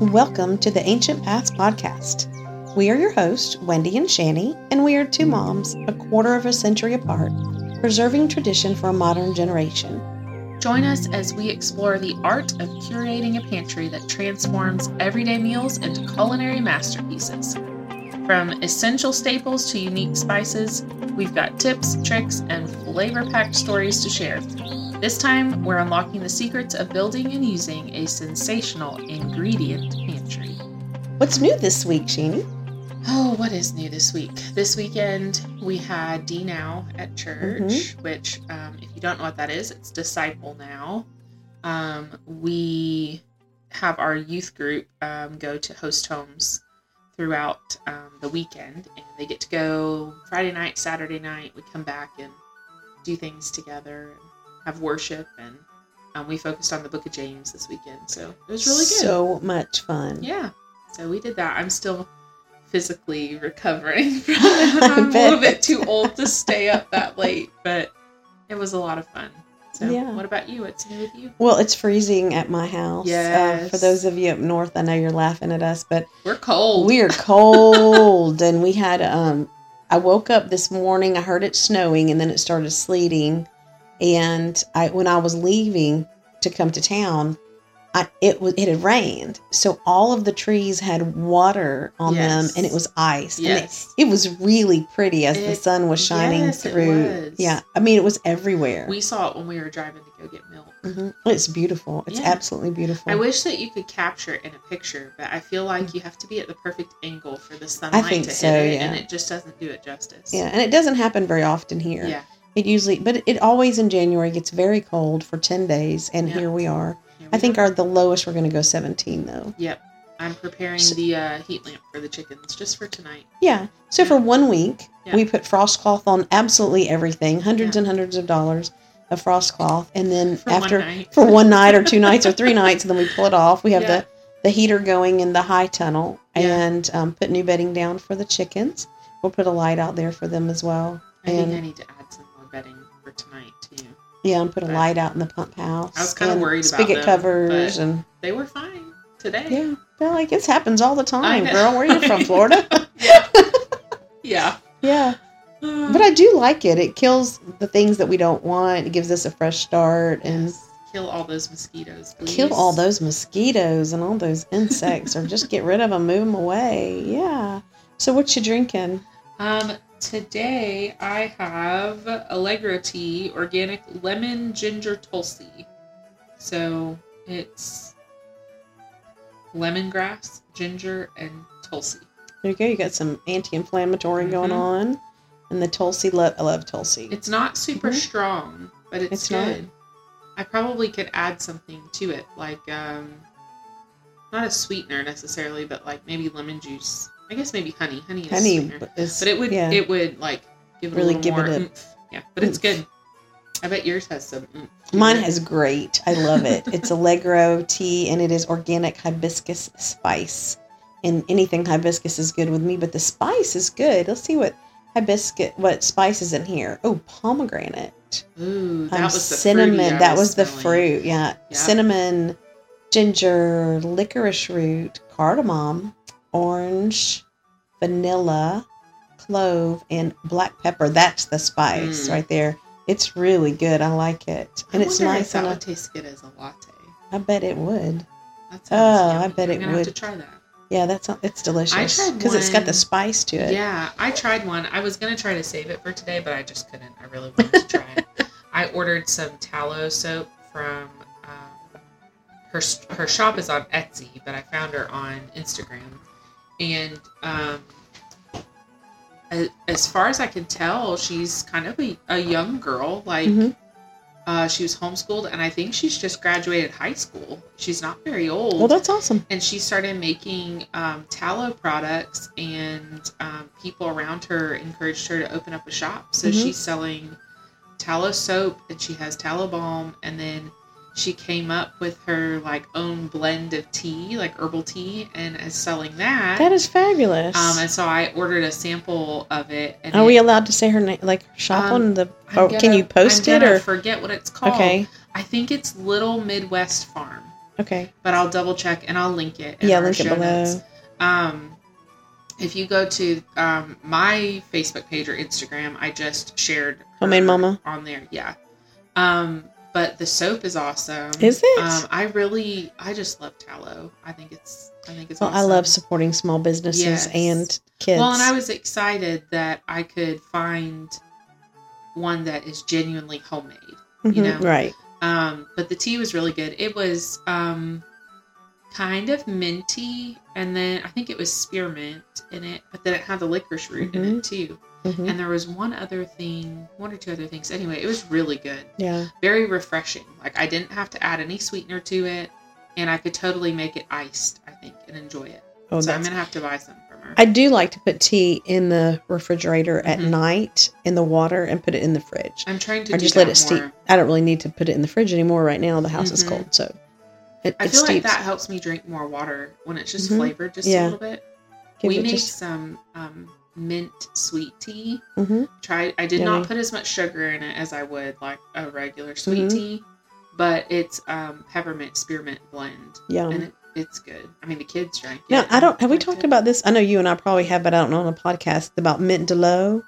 Welcome to the Ancient Paths Podcast. We are your hosts, Wendy and Shani, and we are two moms, a quarter of a century apart, preserving tradition for a modern generation. Join us as we explore the art of curating a pantry that transforms everyday meals into culinary masterpieces. From essential staples to unique spices, we've got tips, tricks, and flavor packed stories to share. This time, we're unlocking the secrets of building and using a sensational ingredient pantry. What's new this week, Shani? Oh, what is new this week? This weekend, we had D Now at church, which, um, if you don't know what that is, it's Disciple Now. Um, we have our youth group um, go to host homes throughout um, the weekend, and they get to go Friday night, Saturday night. We come back and do things together have worship, and um, we focused on the Book of James this weekend, so it was really good. So much fun. Yeah. So we did that. I'm still physically recovering from it. I'm a little bit too old to stay up that late, but it was a lot of fun. So Yeah. what about you? What's new with you? Well, it's freezing at my house. Uh, for those of you up north, I know you're laughing at us, but We're cold. we are cold, and we had um. I woke up this morning. I heard it snowing, and then it started sleeting. And I, when I was leaving to come to town, I, it was it had rained, so all of the trees had water on them, and it was ice. And it, Yes. it was really pretty as the sun was shining yes, it through. was. Yeah, I mean, it was everywhere. We saw it when we were driving to go get milk. Mhm. It's beautiful. It's Yeah. absolutely beautiful. I wish that you could capture it in a picture, but I feel like you have to be at the perfect angle for the sunlight think to so, hit it, yeah. and it just doesn't do it justice. Yeah, and it doesn't happen very often here. Yeah. It usually, but it always in January gets very cold for ten days, and Yeah. here we are. Here I think are. our the lowest we're going to go seventeen though. Yep. I'm preparing So- the uh, heat lamp for the chickens just for tonight. Yeah. So Yeah. for one week, Yeah. we put frost cloth on absolutely everything, hundreds Yeah. and hundreds of dollars of frost cloth, and then For after night. for one night or two nights or three nights, and then we pull it off. We have the the heater going in the high tunnel, and um, put new bedding down for the chickens. We'll put a light out there for them as well. I think I need to tonight too. yeah, and put a But- light out in the pump house. I was kinda and worried about spigot them, covers and They were fine today. yeah, they're like it happens all the time, girl. Where are you from, Florida? yeah. yeah. yeah. But I do like it. It kills the things that we don't want. It gives us a fresh start and kill all those mosquitoes, please. kill all those mosquitoes and all those insects, or just get rid of them, move them away. Yeah. So what you drinking? Um, today I have Allegro tea, organic lemon ginger tulsi. So it's lemongrass, ginger, and tulsi. There you go. You got some anti-inflammatory going Mhm. on, and the tulsi. Lo- I love tulsi. It's not super Mhm. strong, but it's, It's not? good. I probably could add something to it, like um, not a sweetener necessarily, but like maybe lemon juice. I guess maybe honey. Honey is Honey sweetener. is, but it would yeah. it would like give it Really a little give more it a- oomph. Yeah, but it's good. I bet yours has some. oomph Mine has great. I love it. It's Allegro tea and it is organic hibiscus spice. And anything hibiscus is good with me, but the spice is good. Let's see what hibiscus what spice is in here. Oh, pomegranate. Ooh, that Um, was the cinnamon. that was, the fruit. Yeah. Yeah. Cinnamon, ginger, licorice root, cardamom, orange, vanilla, clove, and black pepper. That's the spice Mm. right there. It's really good. I like it. And I it's nice If that would taste good as a latte. I bet it would. Oh. I bet I'm it would. Have to try that. Yeah, that's it's delicious tried because it's got the spice to it. Yeah, I tried one. I was gonna try to save it for today, but I just couldn't. I really wanted to try it. I ordered some tallow soap from um, her. Her shop is on Etsy, but I found her on Instagram, and um, as far as I can tell, she's kind of a, a young girl. Like Mhm. uh, she was homeschooled, and I think she's just graduated high school. She's not very old Well, that's awesome. and she started making um, tallow products and um, people around her encouraged her to open up a shop so Mhm. she's selling tallow soap and she has tallow balm and then she came up with her like own blend of tea like herbal tea and is selling that, That is fabulous. um, and so i ordered a sample of it and Are it- we allowed to say her name? Like shop Um, on the? Or can gonna- you post I'm it or? forget what it's called Okay. i think it's little midwest farm Okay. but I'll double check and I'll link it. Yeah, link it below. notes. Um, if you go to um, my Facebook page or Instagram, I just shared Homemade Mama? on there. Yeah. Um, but the soap is awesome. Is it? Um, I really, I just love tallow. I think it's, I think it's. Well, I love supporting small businesses Yes. and kids. Well, and I was excited that I could find one that is genuinely homemade. you Mhm, know. right. Um, but the tea was really good. It was um, kind of minty, and then I think it was spearmint in it, but then it had the licorice root in Mhm. it too. Hmm And there was one other thing, one or two other things. Anyway, it was really good, Yeah. very refreshing. Like I didn't have to add any sweetener to it, and I could totally make it iced. I think and enjoy it. Oh, so I'm gonna have to buy some from her. I do like to put tea in the refrigerator at Mhm. night in the water and put it in the fridge. I'm trying to I do just let it steep. I don't really need to put it in the fridge anymore right now. The house is Mhm. cold, so it, I it feel like that helps me drink more water when it's just Mhm. flavored just Yeah. a little bit. Gives we made just- some um, mint sweet tea. Mhm. Try. I did Yummy. not put as much sugar in it as I would like a regular sweet Mhm. tea, but it's um, peppermint spearmint blend, Yeah, and it, it's good. I mean, the kids drank it. Now I don't. Have we talked it. about this? I know you and I probably have, but I don't know on a podcast about mint de l'eau.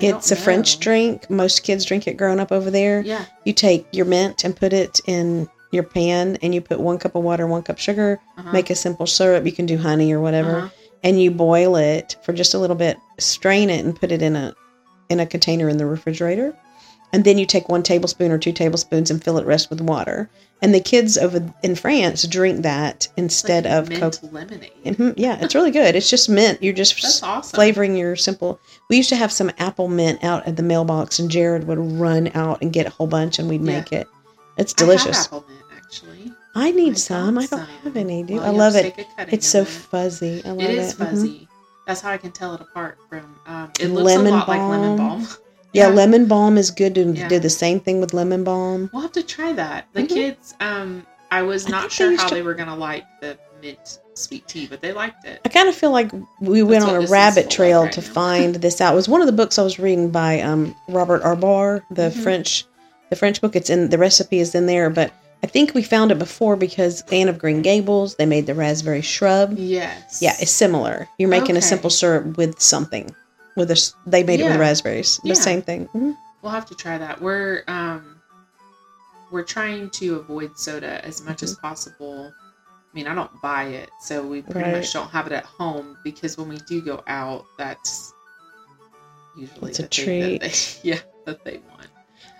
It's a French drink. Most kids drink it growing up over there. Yeah. You take your mint and put it in your pan, and you put one cup of water, one cup sugar. Uh-huh. Make a simple syrup. You can do honey or whatever, Uh-huh. And you boil it for just a little bit. Strain it and put it in a in a container in the refrigerator. And then you take one tablespoon or two tablespoons and fill it rest with water. And the kids over in France drink that instead like of mint Coke. lemonade. Mhm, Yeah, it's really good. It's just mint. You're just awesome. flavoring your simple. We used to have some apple mint out at the mailbox, and Jared would run out and get a whole bunch, and we'd Yeah. make it. It's delicious. apple mint. I, need I some. I don't some. have any. Do Well, I love it. take a cutting It's so it. fuzzy. I love It it. is Mhm. fuzzy. That's how I can tell it apart from. Um, it looks Lemon a lot like lemon balm. balm. Yeah, lemon balm is good to Yeah. do the same thing with lemon balm. We'll have to try that. The Mhm. kids, um, I was I not they sure used how to- they were gonna like the mint sweet tea, but they liked it. I kind of feel like we went on a rabbit trail right to now. find this out. It was one of the books I was reading by um, Robert Arbar, the Mhm. French, the French book. It's in the recipe is in there, but I think we found it before because Anne of Green Gables they made the raspberry shrub. Yes. Yeah, it's similar. You're making a simple syrup with something. With a, they made it with raspberries. The Yeah. same thing. Mhm. we'll have to try that. We're um, we're trying to avoid soda as much as possible. I mean, I don't buy it, so we pretty Right. much don't have it at home because when we do go out, that's usually It's a the thing that treat. they, yeah, that they want.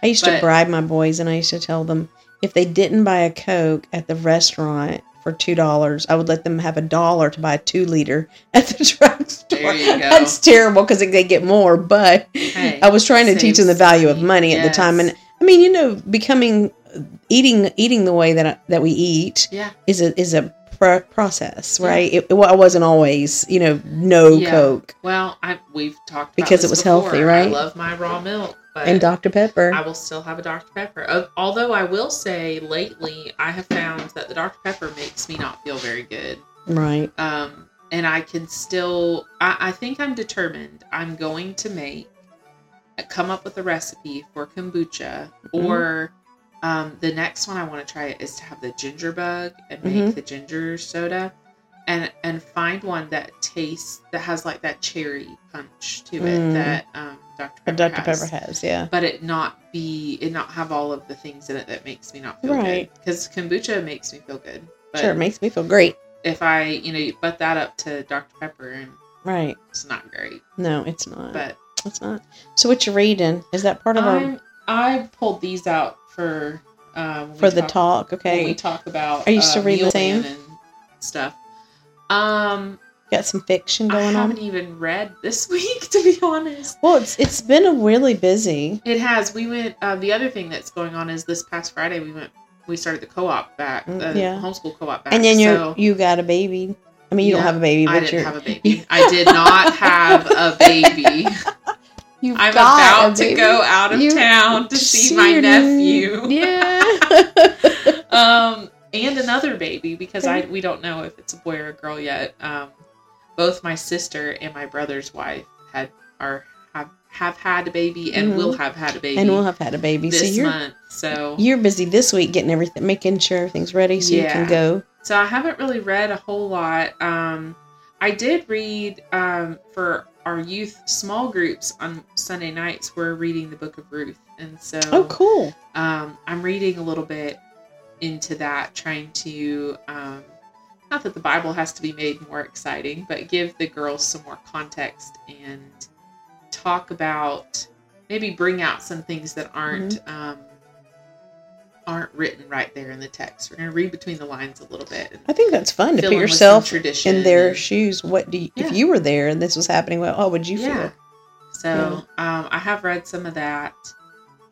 I used to bribe my boys, and I used to tell them if they didn't buy a Coke at the restaurant for two dollars, I would let them have a dollar to buy a two liter at the drugstore. There you go. That's terrible because they get more, but Hey, I was trying to teach them the value of money. money at the time. And I mean, you know, becoming eating eating the way that I, that we eat Yeah. is a is a pr- process, right? It, I wasn't always, you know, no Yeah. Coke Well, I we've talked about Because it was before. healthy, right? I love my raw milk, but and Dr Pepper. I will still have a Dr Pepper. Although I will say, lately I have found that the Dr Pepper makes me not feel very good. right. Um, and I can still. I, I think I'm determined. I'm going to make come up with a recipe for kombucha Mhm. or. Um, the next one I want to try is to have the ginger bug and make Mhm. the ginger soda, and and find one that tastes that has like that cherry punch to it Mm. that um, Dr Pepper Dr has Pepper has, yeah. but it not be it not have all of the things in it that makes me not feel Right. good because kombucha makes me feel good but sure, it makes me feel great. if i you know you butt that up to dr pepper and Right. it's not great No, it's not. but it's not. So what you reading? Is that part of our I'm, i pulled these out for uh, for the talk, talk? when we Okay. talk about Are you still uh, reading the same? And stuff um Got some fiction going on. i haven't on. even read this week to be honest Well, it's it's been a really busy. It has. We went. Uh, the other thing that's going on is this past Friday we went. We started the co-op back, Mm, the yeah. homeschool co-op back. And then you so you got a baby. I mean, you don't have a baby, I but didn't you're have a baby. I did not have a baby. you've I'm got a about to go out of You- town to see my nephew. Yeah. And another baby because I we don't know if it's a boy or a girl yet. Um, both my sister and my brother's wife had are have have had a baby and Mhm. will have had a baby and we'll have had a baby. this so you're month. So you're busy this week getting everything, making sure everything's ready so you can go. So I haven't really read a whole lot. Um, I did read um, for our youth small groups on Sunday nights. We're reading the Book of Ruth, and so Oh, cool. um, I'm reading a little bit into that, trying to um, not that the Bible has to be made more exciting, but give the girls some more context and talk about maybe bring out some things that aren't um, aren't written right there in the text. We're going to read between the lines a little bit. I think that's fun to put in with some yourself in their and- shoes. What do you, Yeah. if you were there and this was happening? Well, how would you yeah. feel? So um, I have read some of that.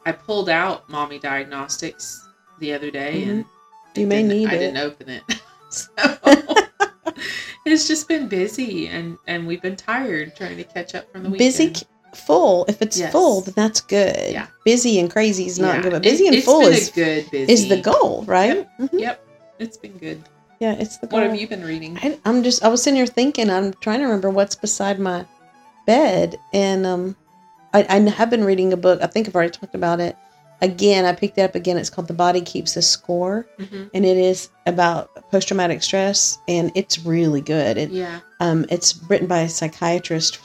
I pulled out Mommy Diagnostics the other day, and Mm-hmm. You may need I it. didn't open it. so it's just been busy, and and we've been tired trying to catch up from the weekend. Busy, full. If it's Yes. full, then that's good. Yeah. Busy and crazy is not Yeah. good, but It- busy and full is good busy. is the goal, right? Mhm. Yep, it's been good. Yeah, it's the goal. What have you been reading? I, I'm just. I was sitting here thinking. I'm trying to remember what's beside my bed, and um, I, I have been reading a book. I think I've already talked about it. Again, I picked it up again. It's called "The Body Keeps a Score," Mhm. and it is about post traumatic stress, and it's really good. It, Yeah. um, it's written by a psychiatrist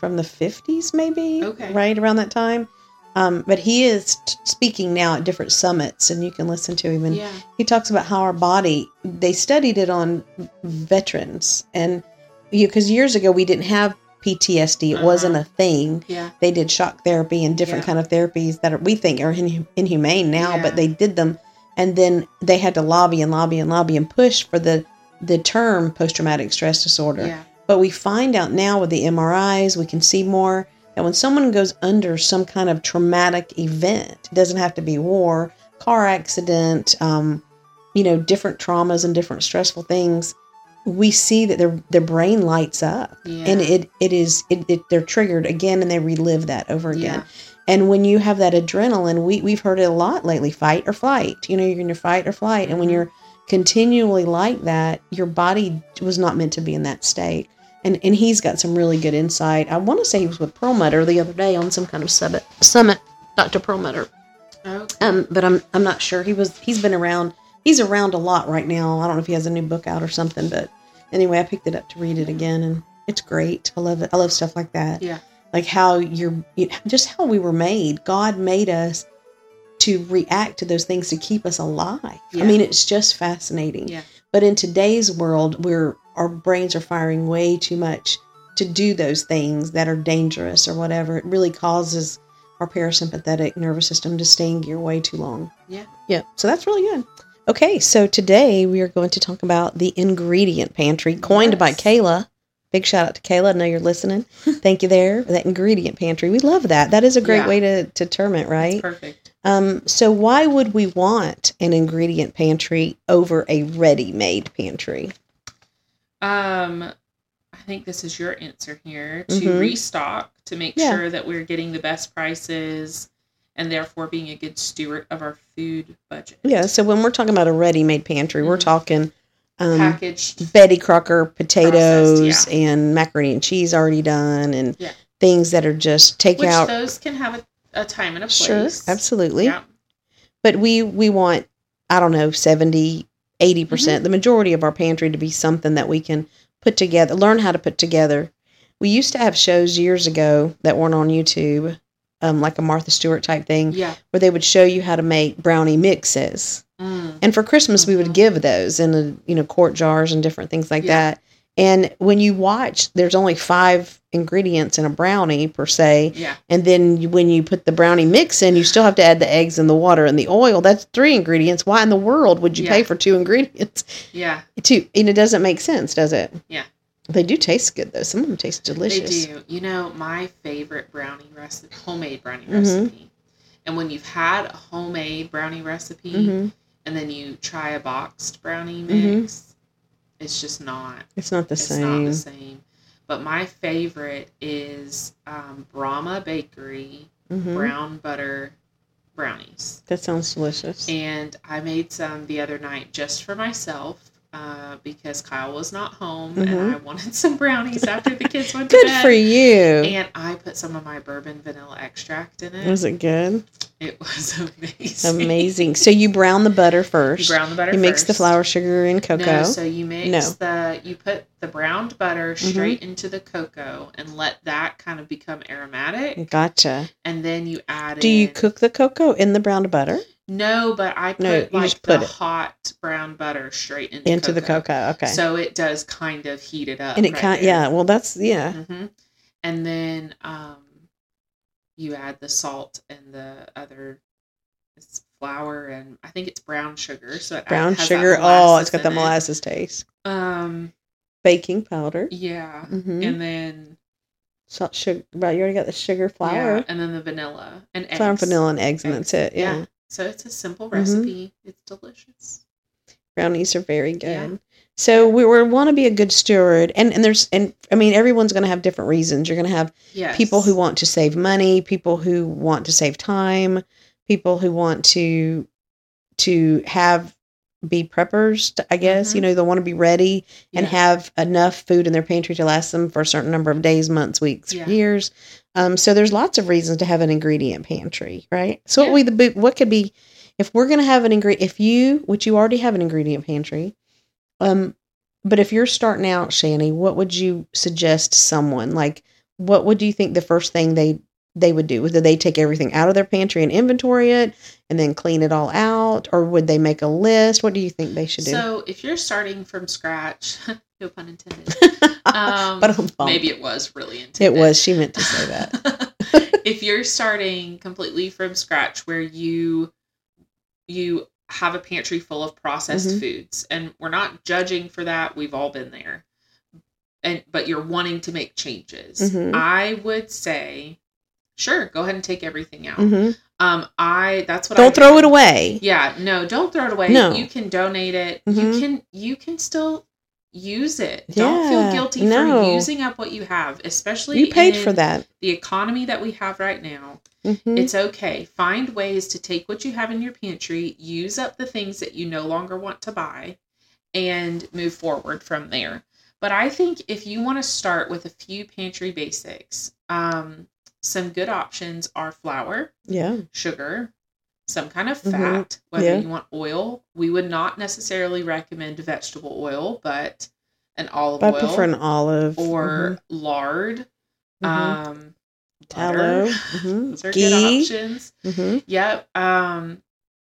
from the 50s, maybe, Okay. right around that time. Um, but he is t- speaking now at different summits, and you can listen to him. And Yeah. he talks about how our body they studied it on veterans and you because years ago we didn't have ptsd it Uh-huh. wasn't a thing Yeah. they did shock therapy and different Yeah. kind of therapies that are, we think are inhu- inhumane now Yeah. but they did them and then they had to lobby and lobby and lobby and push for the the term post-traumatic stress disorder Yeah. but we find out now with the MRIs, we can see more that when someone goes under some kind of traumatic event, it doesn't have to be war, car accident, um, you know, different traumas and different stressful things. We see that their their brain lights up, Yeah. and it it is it, it they're triggered again, and they relive that over again. Yeah. And when you have that adrenaline, we we've heard it a lot lately: fight or flight. You know, you're in your fight or flight, and when Mhm. you're continually like that, your body was not meant to be in that state. And and he's got some really good insight. I want to say he was with Perlmutter the other day on some kind of summit. Summit, Dr. Perlmutter. Okay. Um, but I'm I'm not sure. He was he's been around. He's around a lot right now. I don't know if he has a new book out or something, but anyway, I picked it up to read it again, and it's great. I love it. I love stuff like that Yeah. like how you're you- just how we were made god made us to react to those things to keep us alive Yeah. i mean it's just fascinating Yeah. but in today's world where our brains are firing way too much to do those things that are dangerous or whatever it really causes our parasympathetic nervous system to stay in gear way too long Yeah. yeah so that's really good okay so today we are going to talk about the ingredient pantry coined by kayla Big shout out to Kayla. I know you're listening. Thank you there. for That ingredient pantry. We love that. That is a great Yeah. way to, to term it, right? Perfect. Um, so why would we want an ingredient pantry over a ready-made pantry? Um, I think this is your answer here to Mhm. restock to make Yeah. sure that we're getting the best prices and therefore being a good steward of our food budget. Yeah. So when we're talking about a ready-made pantry, we're Mhm. talking um, Packaged. Betty Crocker potatoes Processed, and macaroni and cheese already done, and Yeah. things that are just take out. those can have a, a time and a place. Sure, absolutely. Yeah. but we we want i don't know 70 80% the majority of our pantry to be something that we can put together learn how to put together we used to have shows years ago that weren't on youtube um, like a martha stewart type thing Yeah. where they would show you how to make brownie mixes Mm. and for christmas we would Mhm. give those in the you know quart jars and different things like Yeah. that and when you watch there's only five ingredients in a brownie per se Yeah. and then you, when you put the brownie mix in, you still have to add the eggs and the water and the oil. That's three ingredients. Why in the world would you Yeah. pay for two ingredients? Yeah. Two, and it doesn't make sense, does it? Yeah. They do taste good though. Some of them taste delicious. They do. You know, my favorite brownie recipe, homemade brownie Mhm. recipe. And when you've had a homemade brownie recipe hmm and then you try a boxed brownie Mhm. mix, it's just not. It's not the it's same. It's not the same. But my favorite is um, Broma Bakery Mhm. brown butter brownies. That sounds delicious. And I made some the other night just for myself. Uh, because Kyle was not home Mhm. and I wanted some brownies after the kids went to Good bed. Good for you. And I put some of my bourbon vanilla extract in it. Was it good? It was amazing. Amazing. So you brown the butter You first. brown the butter. You mix the flour, sugar, and cocoa. No, so you mix No. the you put the browned butter Mhm. straight into the cocoa and let that kind of become aromatic, gotcha. and then you add. Do you cook the cocoa in the browned butter No, but I put No, like put the it. hot brown butter straight into into the cocoa? Okay. so it does kind of heat it up. and it right kind there. yeah. Well, that's yeah. hmm And then um, you add the salt and the other it's flour and I think it's brown sugar. So it Brown sugar. Oh, it's got the in it. molasses taste. Um, Baking powder. yeah, hmm and then Salt, sugar. Right, you already got the sugar, flour, yeah, and then the vanilla and eggs. flour, and vanilla, and eggs, and that's it. Yeah. So it's a simple Mhm. recipe. It's delicious. brownies are very good. Yeah. So we, we want to be a good steward, and and there's and I mean everyone's going to have different reasons. You're going to have Yes. people who want to save money, people who want to save time, people who want to to have be preppers. I guess Mhm. you know they'll want to be ready and Yeah. have enough food in their pantry to last them for a certain number of days, months, weeks, Yeah. years. Um, so there's lots of reasons to have an ingredient pantry, right? So what Yeah. we the what could be if we're going to have an ingredient if you which you already have an ingredient pantry, um, but if you're starting out, Shani, what would you suggest someone like? What would you think the first thing they they would do? Would they take everything out of their pantry and inventory it, and then clean it all out, or would they make a list? What do you think they should do? So if you're starting from scratch, no pun intended. Um, But maybe it was really intended. it was. She meant to say that. if you're starting completely from scratch where you you have a pantry full of processed Mhm. foods and we're not judging for that we've all been there and but you're wanting to make changes Mhm. i would say sure go ahead and take everything out hmm um i that's what I Don't throw do. it away. yeah no don't throw it away No. you can donate it Mhm. you can you can still use it don't feel guilty no. for using up what you have especially You paid for that. the economy that we have right now Mhm. it's okay. Find ways to take what you have in your pantry, use up the things that you no longer want to buy, and move forward from there. But I think if you want to start with a few pantry basics, um, some good options are flour, yeah. sugar, some kind of Mhm. fat, whether Yeah. you want oil. We would not necessarily recommend vegetable oil, but an olive I oil I prefer an olive or lard. Mhm. Um, tallow. butter. Mhm. Those are good Ghee. options. hmm Yep. Um,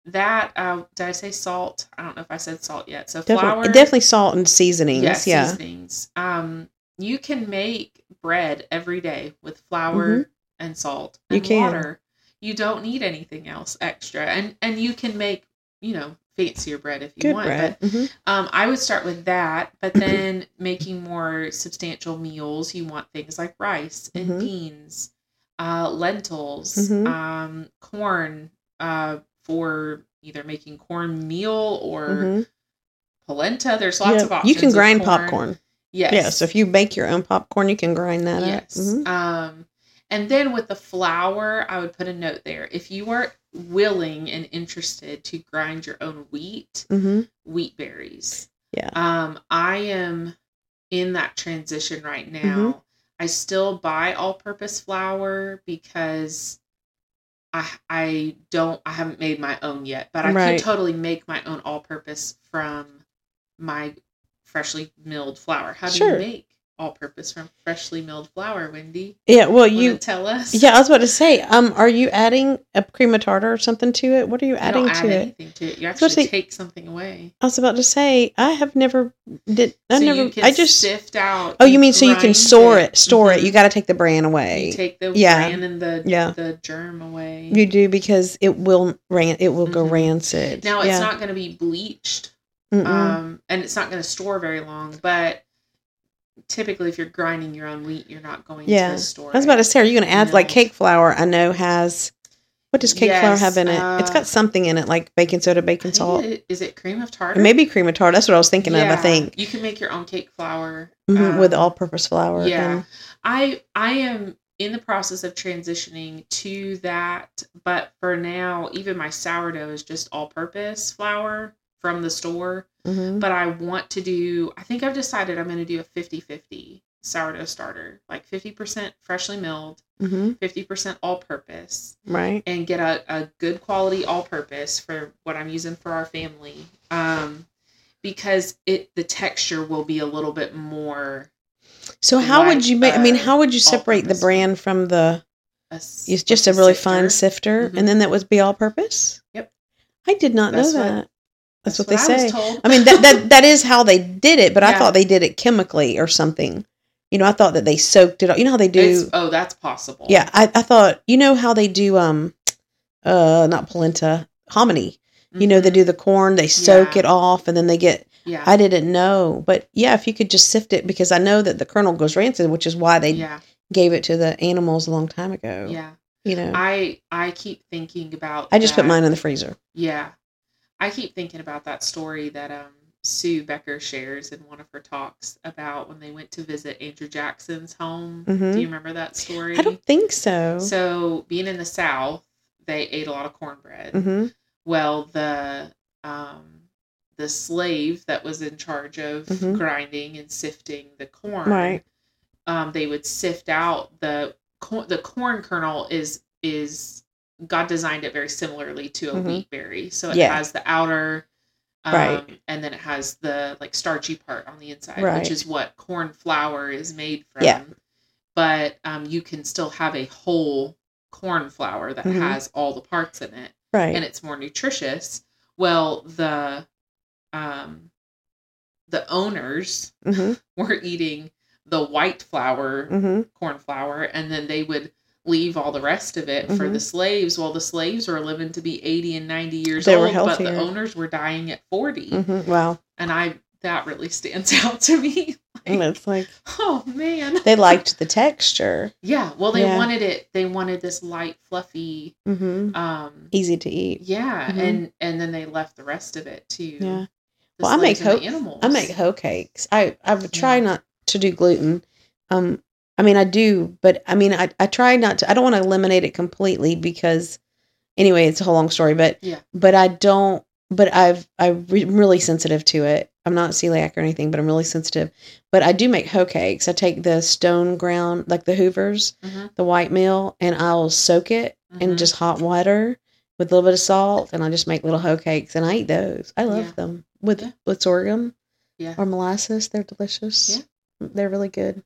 that uh, did I say salt? I don't know if I said salt yet. So Definitely, flour, definitely salt and seasonings. yes, yeah. seasonings. Um, you can make bread every day with flour and salt Mm-hmm. You and can. water. You don't need anything else extra, and and you can make you know fancier bread if you Good want. bread. But Mhm. um, I would start with that, but then making more substantial meals, you want things like rice and Mhm. beans, uh, lentils, Mhm. um, corn uh, for either making corn meal or Mhm. polenta. There's lots Yeah, of options. You can grind corn. popcorn. Yes. Yeah. So if you bake your own popcorn, you can grind that yes. up. Mhm. Um, and then with the flour, I would put a note there. If you are willing and interested to grind your own wheat, hmm wheat berries. Yeah. Um, I am in that transition right now. Mm-hmm. I still buy all-purpose flour because I I don't I haven't made my own yet, but I Right. could totally make my own all-purpose from my freshly milled flour. How do Sure. you make all-purpose from freshly milled flour, Wendy? Yeah. Well, You you. tell us. Yeah, I was about to say. Um, are you adding a cream of tartar or something to it? What are you adding add to it? anything to it. You actually say- take something away. I was about to say I have never did. I so never. I just. sift out. Oh, you mean so you can store it, store it. Mhm. You got to take the bran away. You take the Yeah. bran and the Yeah. the germ away. You do because it will ran. It will go Mhm. rancid. now it's yeah. not going to be bleached, Mm-mm. um, and it's not going to store very long. But typically, if you're grinding your own wheat, you're not going Yeah. to the store. I was about to say, are you going to add like cake flour? I know has. What does cake flour have in it? It's got something in it, like baking soda, baking salt, it- Is it cream of tartar? maybe cream of tartar. That's what I was thinking of. I think you can make your own cake flour Mhm, with um, all-purpose flour. yeah. and- I I am in the process of transitioning to that, but for now, even my sourdough is just all-purpose flour from the store. Mhm. But I want to do, I think I've decided I'm going to do a 50 50 sourdough starter, like 50% freshly milled, Mhm. 50% all purpose, Right. and get a, a good quality all purpose for what I'm using for our family. Um, because it the texture will be a little bit more So how would you make? I mean, how would you separate the brand from the? It's just a really fine sifter. sifter, Mhm. and then that would be all purpose. Yep. I did not That's know that. That's, what, I they was say. told. I mean, that, that that is how they did it, but I thought they did it chemically or something. You know, I thought that they soaked it. You know how they do? It's- oh, that's possible. Yeah, I, I thought you know how they do um, uh, not polenta, hominy. You know, they Mhm. do the corn, they soak Yeah. it off, and then they get. Yeah. I didn't know, but yeah, if you could just sift it, because I know that the kernel goes rancid, which is why they yeah. gave it to the animals a long time ago. Yeah. you know, I, I I keep thinking about. I just put mine in the freezer. Yeah, I keep thinking about that story that um Sue Becker shares in one of her talks about when they went to visit Andrew Jackson's home. Mhm. Do you remember that story? I don't think so. So, being in the South, they ate a lot of cornbread. hmm Well, the um, the slave that was in charge of Mhm. grinding and sifting the corn, Right. um, they would sift out the corn. The corn kernel is is God designed it very similarly to a Mhm. wheat berry, so it Yeah. has the outer. Um, Right. and then it has the like starchy part on the inside, Right. which is what corn flour is made from Yeah. but um, you can still have a whole corn flour that Mhm. has all the parts in it Right. and it's more nutritious well the um the owners hmm were eating the white flour hmm corn flour and then they would leave all the rest of it for Mhm. the slaves while the slaves were living to be 80 and 90 years They old but the owners were dying at 40 hmm Wow. and i that really stands out to me And it's like oh man they liked the texture. Yeah, well, they Yeah. wanted it. They wanted this light, fluffy. hmm Um, Easy to eat. yeah, Mhm. and and then they left the rest of it to. Yeah. Well, I make hoe. animals. I make hoe cakes. I I would try Yeah. not to do gluten. Um, I mean I do, but I mean I I try not to. I don't want to eliminate it completely because, anyway, it's a whole long story. But Yeah. but I don't. But I've I'm really sensitive to it. I'm not celiac or anything, but I'm really sensitive. But I do make hoe cakes. I take the stone ground, like the Hoovers, Mhm, the white meal, and I'll soak it in mhm. just hot water with a little bit of salt, and I just make little hoe cakes, and I eat those. I love Yeah. them with Yeah. with sorghum Yeah. or molasses. They're delicious. Yeah. They're really good.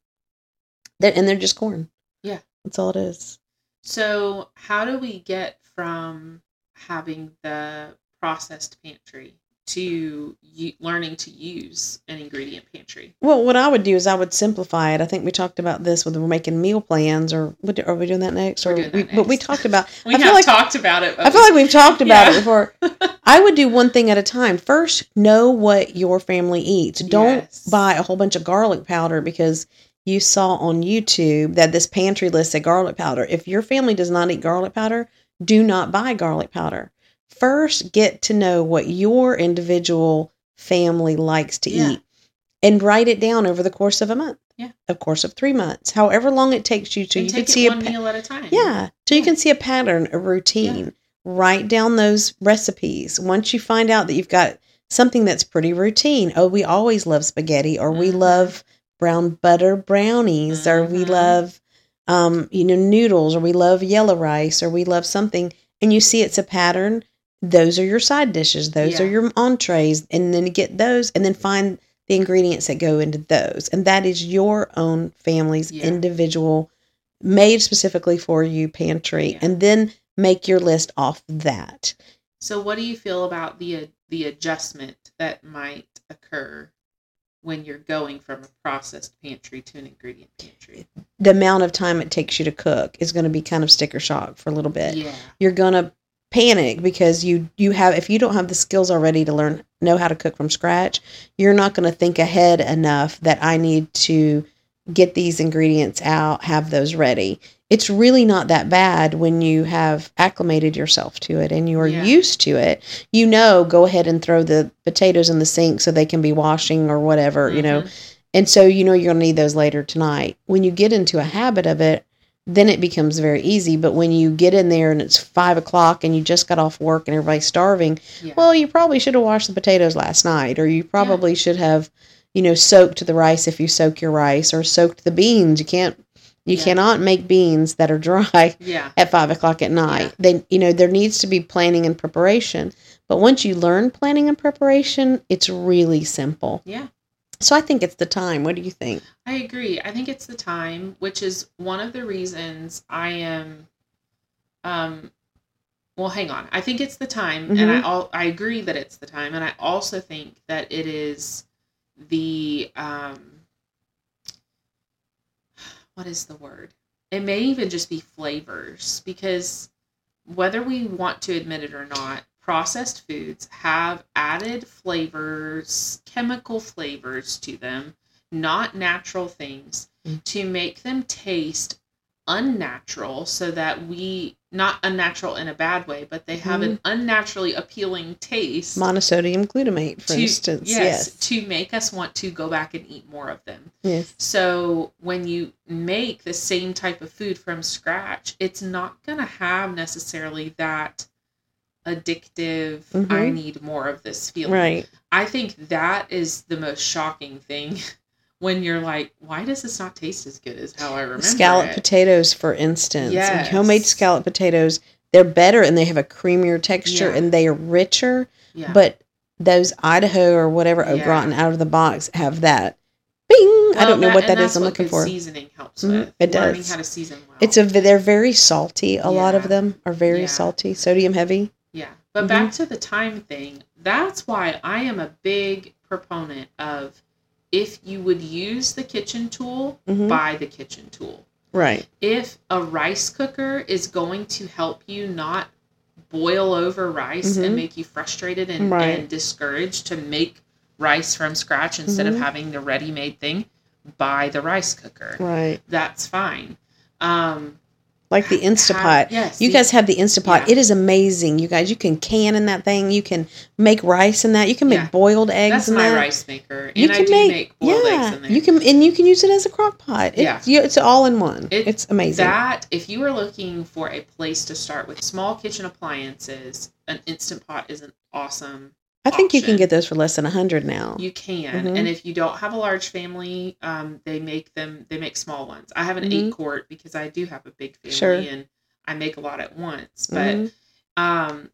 They're, and they're just corn. Yeah. That's all it is. So, how do we get from having the processed pantry to u- learning to use an ingredient pantry? Well, what I would do is I would simplify it. I think we talked about this when we're making meal plans, or what, are we doing that next? We're or we, But we talked about. We I feel have like talked about it. I feel like we've talked about Yeah. it before. I would do one thing at a time. First, know what your family eats. Don't Yes. buy a whole bunch of garlic powder because you saw on YouTube that this pantry list said garlic powder. If your family does not eat garlic powder, do not buy garlic powder. First, get to know what your individual family likes to Yeah. eat and write it down over the course of a month. Yeah. Of course of 3 months. However long it takes you to and you take can see it a one pa- meal at a time. yeah. So you can see a pattern, a routine. Write down those recipes. Once you find out that you've got something that's pretty routine, oh, we always love spaghetti, or we Mhm. love brown butter brownies, or we Mhm. love, um, you know, noodles, or we love yellow rice, or we love something, and you see it's a pattern. Those are your side dishes. Those are your entrees, and then get those, and then find the ingredients that go into those, and that is your own family's Yeah. individual made specifically for you pantry Yeah. and then make your list off that So, what do you feel about the the adjustment that might occur when you're going from a processed pantry to an ingredient pantry? the amount of time it takes you to cook is going to be kind of sticker shock for a little bit Yeah, you're going to panic because you you have if you don't have the skills already to learn know how to cook from scratch you're not going to think ahead enough that i need to get these ingredients out have those ready it's really not that bad when you have acclimated yourself to it and you are Yeah. used to it you know go ahead and throw the potatoes in the sink so they can be washing or whatever you know Mhm. and so you know you're going to need those later tonight when you get into a habit of it then it becomes very easy. But when you get in there and it's five o'clock and you just got off work and everybody's starving, Yeah. well, you probably should have washed the potatoes last night, or you probably should have, you know, soaked the rice if you soak your rice, or soaked the beans. You can't, you Yeah. cannot make beans that are dry yeah. at five o'clock at night. Yeah. Then you know there needs to be planning and preparation. But once you learn planning and preparation, it's really simple. Yeah. So I think it's the time. What do you think? I agree. I think it's the time, which is one of the reasons I am um well, hang on. I think it's the time and I Mhm. all I agree that it's the time and I also think that it is the um what is the word? It may even just be flavors because whether we want to admit it or not, processed foods have added flavors, chemical flavors to them, not natural things, Mm. to make them taste unnatural so that we not unnatural in a bad way, but they have an unnaturally appealing taste. Monosodium glutamate, for to- instance. yes, Yes. to make us want to go back and eat more of them. Yes. So when you make the same type of food from scratch, it's not going to have necessarily that addictive, I Mhm. need more of this feeling. Right. I think that is the most shocking thing when you're like, why does this not taste as good as how I remember Scallop it? potatoes, for instance. Yes. Homemade scallop potatoes, they're better and they have a creamier texture Yeah. and they are richer. yeah. But those Idaho or whatever au Yeah. gratin out of the box have that bing. I don't know what that is. I'm what looking for. Seasoning helps Mhm, it Learning does. how to season well. It's a they're very salty. A lot of them are very salty, sodium heavy. Yeah. But Mhm. back to the time thing, that's why I am a big proponent of if you would use the kitchen tool, Mhm. buy the kitchen tool. Right. If a rice cooker is going to help you not boil over rice Mhm. and make you frustrated and, Right. and discouraged to make rice from scratch instead Mhm. of having the ready made thing, buy the rice cooker. Right. That's fine. Um, Like the Instapot. yes, You guys have the Instapot. Yeah. It is amazing. You guys, you can can in that thing. You can make rice in that. You can make Yeah. boiled eggs That's in my that. rice maker, You and I can make, make, boiled yeah. eggs in there. You can and you can use it as a crock pot. It, Yeah. you- it's all in one. It- it's amazing. That if you are looking for a place to start with small kitchen appliances, an instant pot is an awesome. I think you can get those for less than a hundred now. You can, Mhm. and if you don't have a large family, um, they make them. They make small ones. I have an Mhm. eight quart because I do have a big family, Sure. and I make a lot at once. But Mhm. um,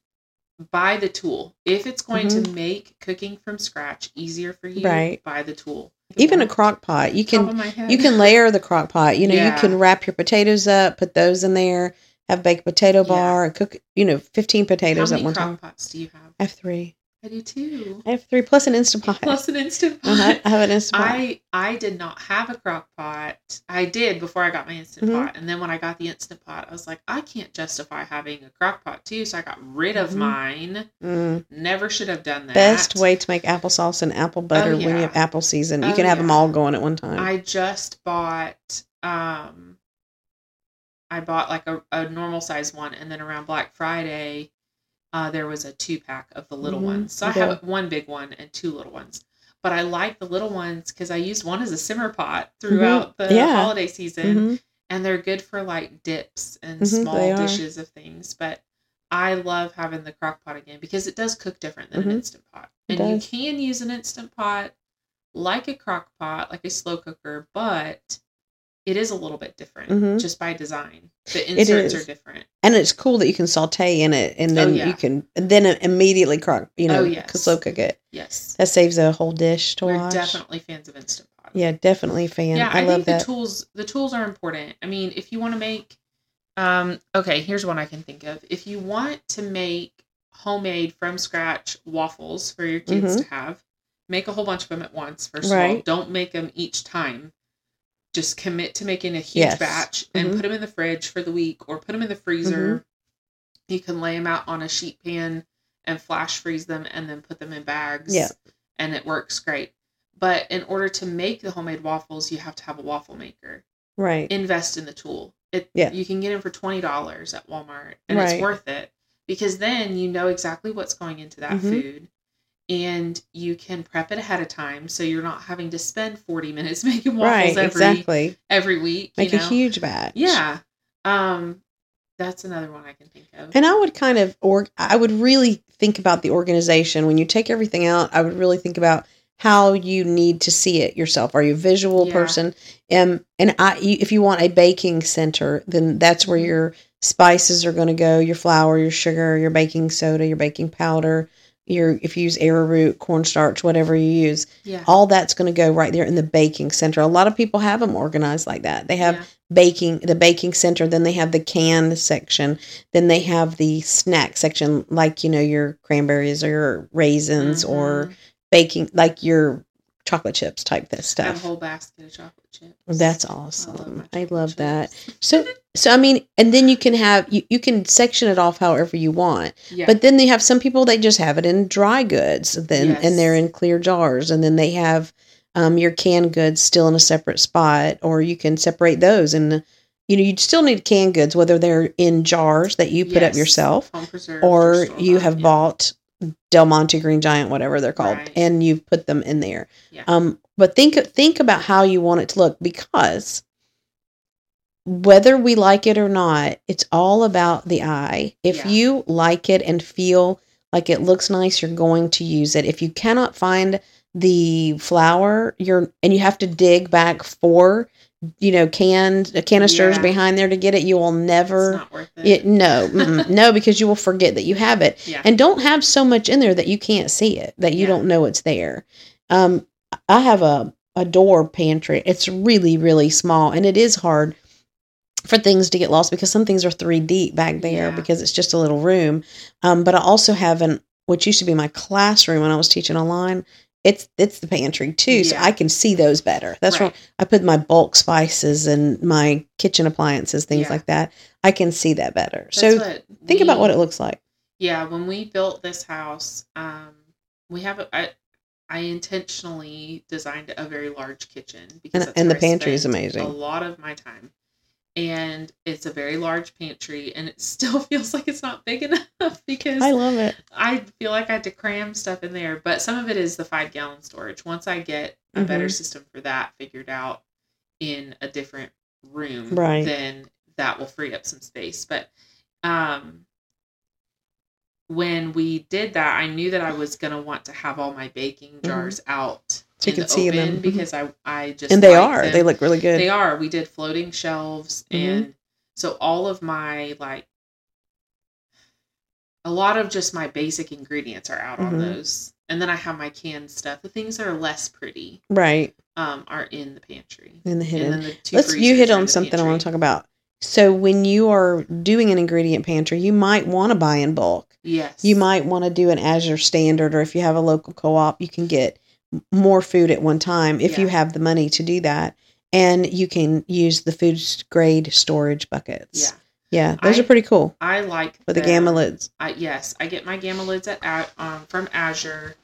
buy the tool if it's going to Mhm. make cooking from scratch easier for you. Right. Buy the tool. Even a crock pot, you can of my head. you can layer the crock pot. You know, Yeah. you can wrap your potatoes up, put those in there, have baked potato Yeah. bar, and cook. You know, fifteen potatoes at one crock time. pots do you have? I have three. I do too. I have three plus an instant pot. Plus an instant pot. Uh-huh, I have an instant pot. I I did not have a crock pot. I did before I got my instant Mhm. pot, and then when I got the instant pot, I was like, I can't justify having a crock pot too, so I got rid of Mhm. mine. Mm. Never should have done that. Best way to make applesauce and apple butter when you Oh, have apple season. You Oh, can have them all going at one time. I just bought um I bought like a, a normal size one and then around Black Friday uh there was a two pack of the little Mhm. ones. So I have one big one and two little ones. But I like the little ones because I used one as a simmer pot throughout the Mm-hmm. Yeah. holiday season. Mhm. And they're good for like dips and Mhm, they small dishes of things. But I love having the crock pot again because it does cook different than an instant pot. And you can use an instant pot like a crock pot, like a slow cooker, but it is a little bit different Mhm. just by design. The inserts are different. And it's cool that you can saute in it, and then Oh, yeah. you can and then immediately crock. You know, Oh, yes. slow cook it. Yes. That saves a whole dish to We're wash. definitely fans of instant pot. Yeah, definitely fan. yeah, I, I, love think the that. tools the tools are important. I mean, if you want to make um okay, here's one I can think of. If you want to make homemade from scratch waffles for your kids Mhm. to have, make a whole bunch of them at once. First of all, don't make them each time. Just commit to making a huge Yes. batch and Mhm. put them in the fridge for the week or put them in the freezer. You can lay them out on a sheet pan and flash freeze them and then put them in bags. Yeah. And it works great. But in order to make the homemade waffles, you have to have a waffle maker. right. Invest in the tool. It Yeah. you can get them for twenty dollars at Walmart, and Right. it's worth it because then you know exactly what's going into that Mhm. food, and you can prep it ahead of time, so you're not having to spend forty minutes making waffles right. every Exactly. every week. Make you a huge batch. Yeah. Um, that's another one I can think of. And I would kind of, or I would really think about the organization when you take everything out. I would really think about how you need to see it yourself. Are you a visual Yeah. person? Um, and I, you, if you want a baking center, then that's where your spices are going to go. Your flour, your sugar, your baking soda, your baking powder. Your if you use arrowroot, cornstarch, whatever you use, yeah. all that's going to go right there in the baking center. A lot of people have them organized like that. They have Yeah. baking the baking center then they have the canned section then they have the snack section like you know your cranberries or your raisins or Mhm. baking like your chocolate chips type that I have a stuff whole basket of chocolate chips. that's I love, awesome i love that so so i mean and then you can have you, you can section it off however you want yeah. but then they have some people they just have it in dry goods then Yes. and they're in clear jars and then they have um, your canned goods still in a separate spot or you can separate those and you know you still need canned goods whether they're in jars that you put up yourself home or you have yeah. bought Del Monte Green Giant whatever they're called Right. and you've put them in there Yeah. um but think think about how you want it to look because whether we like it or not, it's all about the eye. If Yeah. you like it and feel like it looks nice, you're going to use it. If you cannot find the flour, you're and you have to dig back for you know canned uh, canisters Yeah. behind there to get it, you will It's never not worth it. it no no because you will forget that you have it yeah. and don't have so much in there that you can't see it that you Yeah. don't know it's there um i have a a door pantry it's really really small and it is hard for things to get lost because some things are three deep back there because it's just a little room um but i also have an which used to be my classroom when i was teaching online it's it's the pantry too so i can see those better that's Right. where i put my bulk spices and my kitchen appliances things Yeah. like that i can see that better That's so think about what it looks like Yeah, when we built this house, um, we have a, I, I intentionally designed a very large kitchen because And- and the pantry is amazing. A lot of my time, and it's a very large pantry, and it still feels like it's not big enough because i love it I feel like I had to cram stuff in there, but some of it is the five gallon storage. Once I get a better Mhm. system for that figured out in a different room, Right. then that will free up some space. But um, when we did that, I knew that I was gonna want to have all my baking jars out Mm-hmm. So you can the see them. Mhm. because I I just and they like are them. they look really good They are. We did floating shelves, Mhm. and so all of my like, a lot of just my basic ingredients are out on Mhm. those, and then I have my canned stuff. The things that are less pretty, right um, are in the pantry. in the hidden the let's you hit on something i want to talk about so when you are doing an ingredient pantry you might want to buy in bulk Yes, you might want to do an azure standard or if you have a local co-op you can get more food at one time if you have the money to do that. And you can use the food grade storage buckets. Yeah, yeah those I- are pretty cool. I like with the them. gamma lids I, yes, I get my gamma lids at um, from Azure,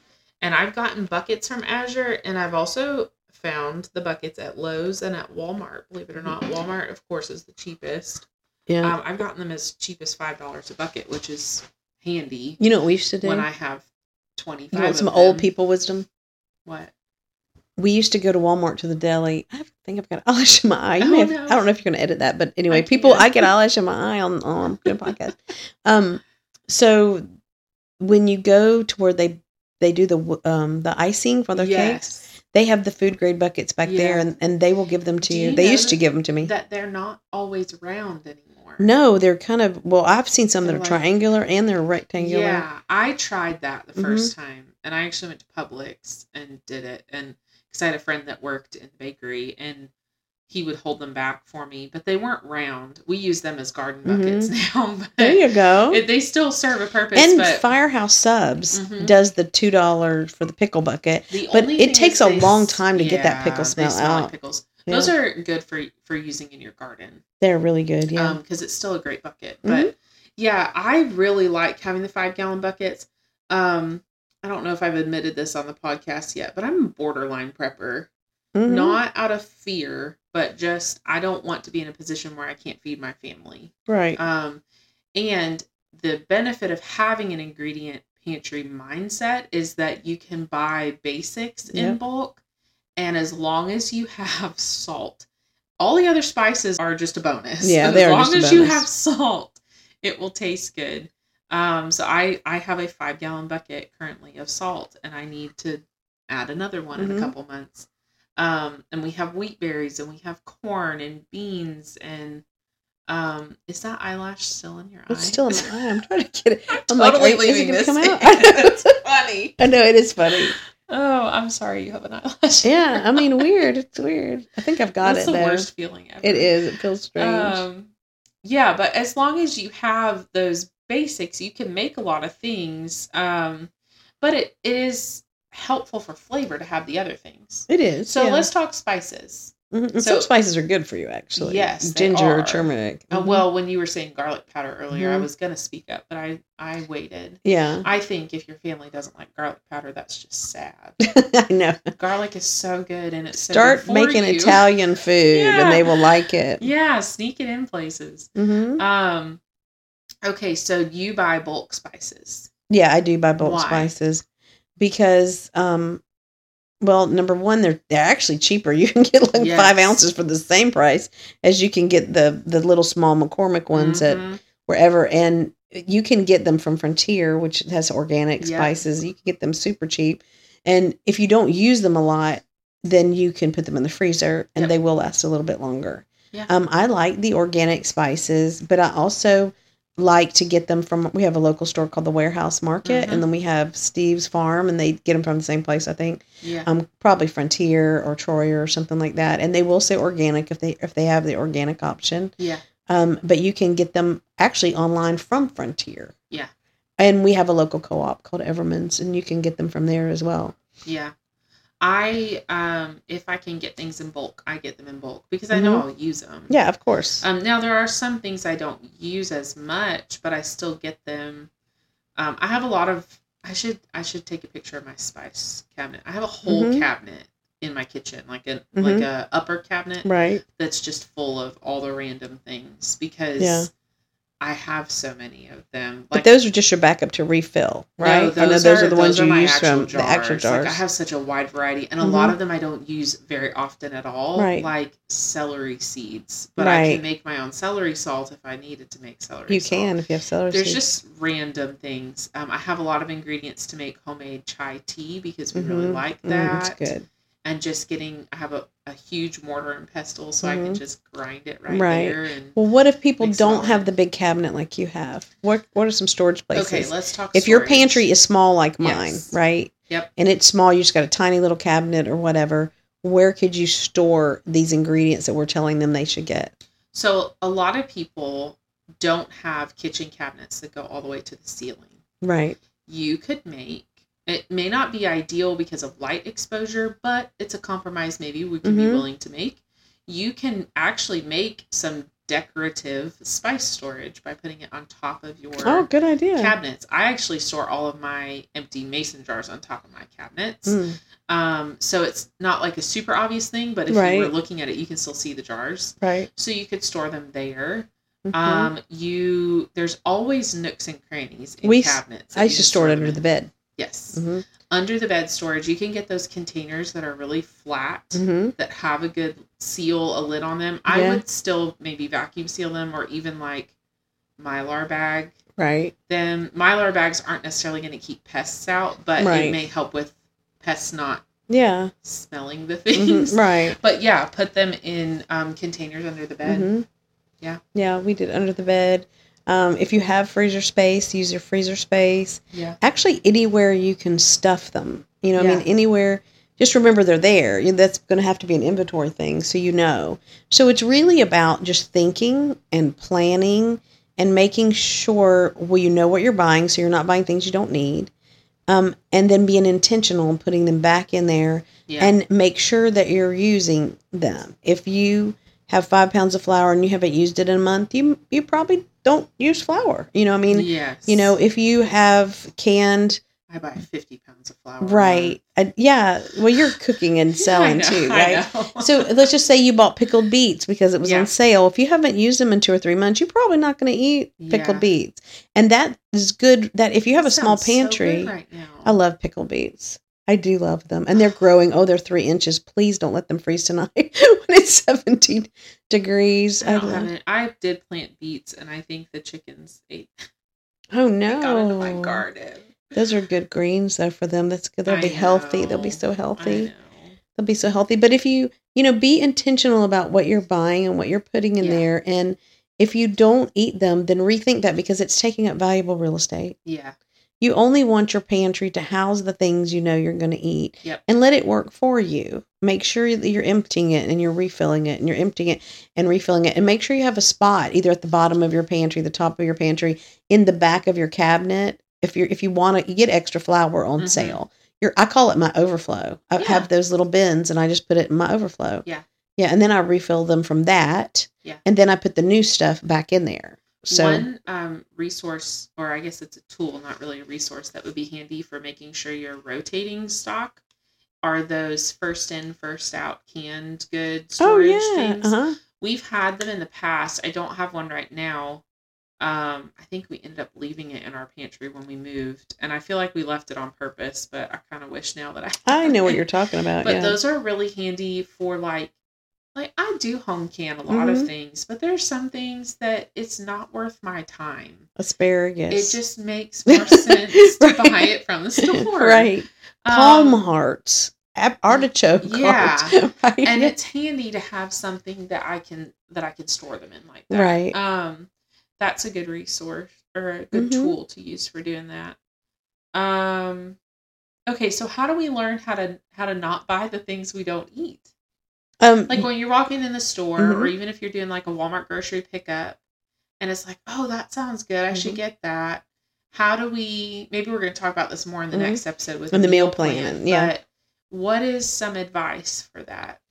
and I've gotten buckets from Azure, and I've also found the buckets at Lowe's and at Walmart. Believe it or not, Walmart, of course, is the cheapest. yeah. Um, I've gotten them as cheap as five dollars a bucket, which is handy you know what we used to do? when I have twenty you five. want some old people wisdom What? we used to go to Walmart to the deli. I think I've got eyelash in my eye. Oh, have, no. I don't know if you're going to edit that, but anyway, I people. I get eyelash in my eye on on the podcast. Um, so when you go to where they they do the um the icing for their cakes, they have the food grade buckets back there, and and they will give them to you. you They used to give them to me. that they're not always round anymore. no, they're kind of well. I've seen some that They're are like- triangular and they're rectangular. Yeah, I tried that the Mhm. 1st time, and I actually went to Publix and did it, and because I had a friend that worked in the bakery, and he would hold them back for me, but they weren't round. We use them as garden buckets now, but There you go. it, they still serve a purpose. and but Firehouse Subs Mhm. does the two dollars for the pickle bucket. the but it takes a they long time to get that pickle yeah, smell smell like out. pickles. Yeah. Those are good for for using in your garden. They're really good. Yeah. um because it's still a great bucket Mhm. but yeah i really like having the five gallon buckets um i don't know if i've admitted this on the podcast yet but i'm a borderline prepper Mhm. not out of fear but just i don't want to be in a position where i can't feed my family right. um and the benefit of having an ingredient pantry mindset is that you can buy basics in bulk and as long as you have salt all the other spices are just a bonus. Yeah, as long as you have salt, it will taste good. Um, so I I have a five gallon bucket currently of salt, and I need to add another one in Mhm. a couple months. Um, and we have wheat berries, and we have corn and beans, and um, is that eyelash still in your eye? It's still in my eye. I'm trying to get it. I'm totally like, are- is it leaving this. come in. out? it's funny. I know it is funny. Oh, I'm sorry. You have an eyelash. Yeah, I mean, weird. It's weird. I think I've got That's it the though. worst feeling ever. It is. It feels strange. Um, yeah, but as long as you have those basics, you can make a lot of things. Um, but it, it is helpful for flavor to have the other things. it is. So yeah. let's talk spices. Mhm. So- some spices are good for you, actually. Yes, ginger or turmeric. Uh, Mhm. well, when you were saying garlic powder earlier, I Mhm. was gonna speak up, but I I waited. yeah, I think if your family doesn't like garlic powder, that's just sad. I know. garlic is so good, and it's so Start good for making you. Italian food, Yeah. and they will like it. Yeah, sneak it in places. hmm Um, okay, so you buy bulk spices. Yeah, I do buy bulk Why? spices because, um, well, number one, they're they're actually cheaper. You can get like five ounces for the same price as you can get the the little small McCormick ones at Mhm. wherever, and you can get them from Frontier, which has organic Yeah. spices. You can get them super cheap, and if you don't use them a lot, then you can put them in the freezer, and Yep. they will last a little bit longer. Yeah. Um, I like the organic spices, but I also like to get them from. We have a local store called the Warehouse Market, Mhm. and then we have Steve's Farm, and they get them from the same place. I think, Yeah. um, probably Frontier or Troyer or something like that, and they will say organic if they if they have the organic option. yeah. Um, but you can get them actually online from Frontier. Yeah. And we have a local co-op called Everman's, and you can get them from there as well. Yeah. I um if I can get things in bulk, I get them in bulk because I know I'll use them. Mm-hmm. Yeah, of course. Um now there are some things I don't use as much, but I still get them. Um I have a lot of I should I should take a picture of my spice cabinet. I have a whole Mhm. cabinet in my kitchen, like a Mhm. like a upper cabinet right. that's just full of all the random things because Yeah. I have so many of them. But those are just your backup to refill, right? No, I know those are the ones you my use from the actual jars. Like I have such a wide variety, and a Mhm. lot of them I don't use very often at all. Right. Like celery seeds, but I can make my own celery salt if I needed to make celery. you salt. can if you have celery There's seeds. just random things. Um, I have a lot of ingredients to make homemade chai tea because we really Mhm. like Mm, that. good. And just getting, I have a, a huge mortar and pestle, so I can Mhm. just grind it right, Right. there. And Well, what if people don't have the big cabinet like you have? What What are some storage places? okay, let's talk. if your pantry is small like mine, Yes. right? Yep. And it's small, you just got a tiny little cabinet or whatever. Where could you store these ingredients that we're telling them they should get? So a lot of people don't have kitchen cabinets that go all the way to the ceiling. Right. You could make it may not be ideal because of light exposure, but it's a compromise maybe we can be Mhm. willing to make. You can actually make some decorative spice storage by putting it on top of your Oh, good idea. cabinets. I actually store all of my empty mason jars on top of my cabinets. Mm, Um, so it's not like a super obvious thing, but if you were looking at it, you can still see the jars. right. So you could store them there. Mhm. Um, you there's always nooks and crannies in We cabinets. I used to store it under the bed. Yes, hmm under the bed storage. You can get those containers that are really flat hmm that have a good seal, a lid on them. I Yeah. would still maybe vacuum seal them or even like mylar bag Right. Then Mylar bags aren't necessarily going to keep pests out, but Right. it may help with pests not Yeah. smelling the Mhm. things. Right. But yeah, put them in um, containers under the bed. hmm Yeah. Yeah, we did under the bed. Um, if you have freezer space, use your freezer space. Yeah. Actually, anywhere you can stuff them. You know, I mean, anywhere. Just remember they're there. You- That's going to have to be an inventory thing, so you know. So it's really about just thinking and planning and making sure well you know what you're buying, so you're not buying things you don't need. Um, and then being intentional and putting them back in there Yeah. and make sure that you're using them. If you have five pounds of flour and you haven't used it in a month, you you probably don't use flour. You know, I mean, yes. you know, if you have canned, I buy 50 pounds of flour. right? Uh, yeah, well, you're cooking and selling Yeah, know, too, right? So let's just say you bought pickled beets because it was Yeah. on sale. If you haven't used them in two or three months, you're probably not going to eat pickled Yeah. beets. And that is good. That if you have a small Sounds so pantry, right. I love pickled beets. I do love them. And they're growing. Oh, they're three inches. Please don't let them freeze tonight when it's 17 degrees. I, I don't love- it. I did plant beets, and I think the chickens ate. oh, they got into my garden. Those are good greens, though, for them. That's good. They'll I be healthy. They'll be know. so healthy. know. They'll be so healthy. But if you, you know, be intentional about what you're buying and what you're putting in Yeah. there. And if you don't eat them, then rethink that because it's taking up valuable real estate. Yeah. You only want your pantry to house the things you know you're going to eat Yep. and let it work for you. Make sure that you're emptying it and you're refilling it and you're emptying it and refilling it. And make sure you have a spot either at the bottom of your pantry, the top of your pantry, in the back of your cabinet. If you're if you want to you get extra flour on Mhm. sale. Your I call it my overflow. I Yeah. have those little bins and I just put it in my overflow. Yeah. Yeah, and then I refill them from that. Yeah. And then I put the new stuff back in there. So One um, resource, or I guess it's a tool, not really a resource, that would be handy for making sure you're rotating stock are those first in, first out canned good Oh storage yeah. things. Uh-huh. We've had them in the past. I don't have one right now. Um, I think we ended up leaving it in our pantry when we moved, and I feel like we left it on purpose. But I kind of wish now that I I know what you're talking about. But yeah. those are really handy for like, like I do home can a lot of Mhm. things, but there's some things that it's not worth my time. asparagus. It just makes more sense to buy it from the store, right. Palm Um, hearts. Artichoke yeah. hearts. right. and it's handy to have something that I can that I can store them in like that. Right. Um, that's a good resource or a good Mhm. tool to use for doing that. Um, okay, so how do we learn how to how to not buy the things we don't eat? Um Like when you're walking in the store, Mhm. or even if you're doing like a Walmart grocery pickup, and it's like, oh, that sounds good. I should Mhm. get that. How do we? Maybe we're going to talk about this more in the Mhm. next episode with the meal plan, yeah. But what is some advice for that?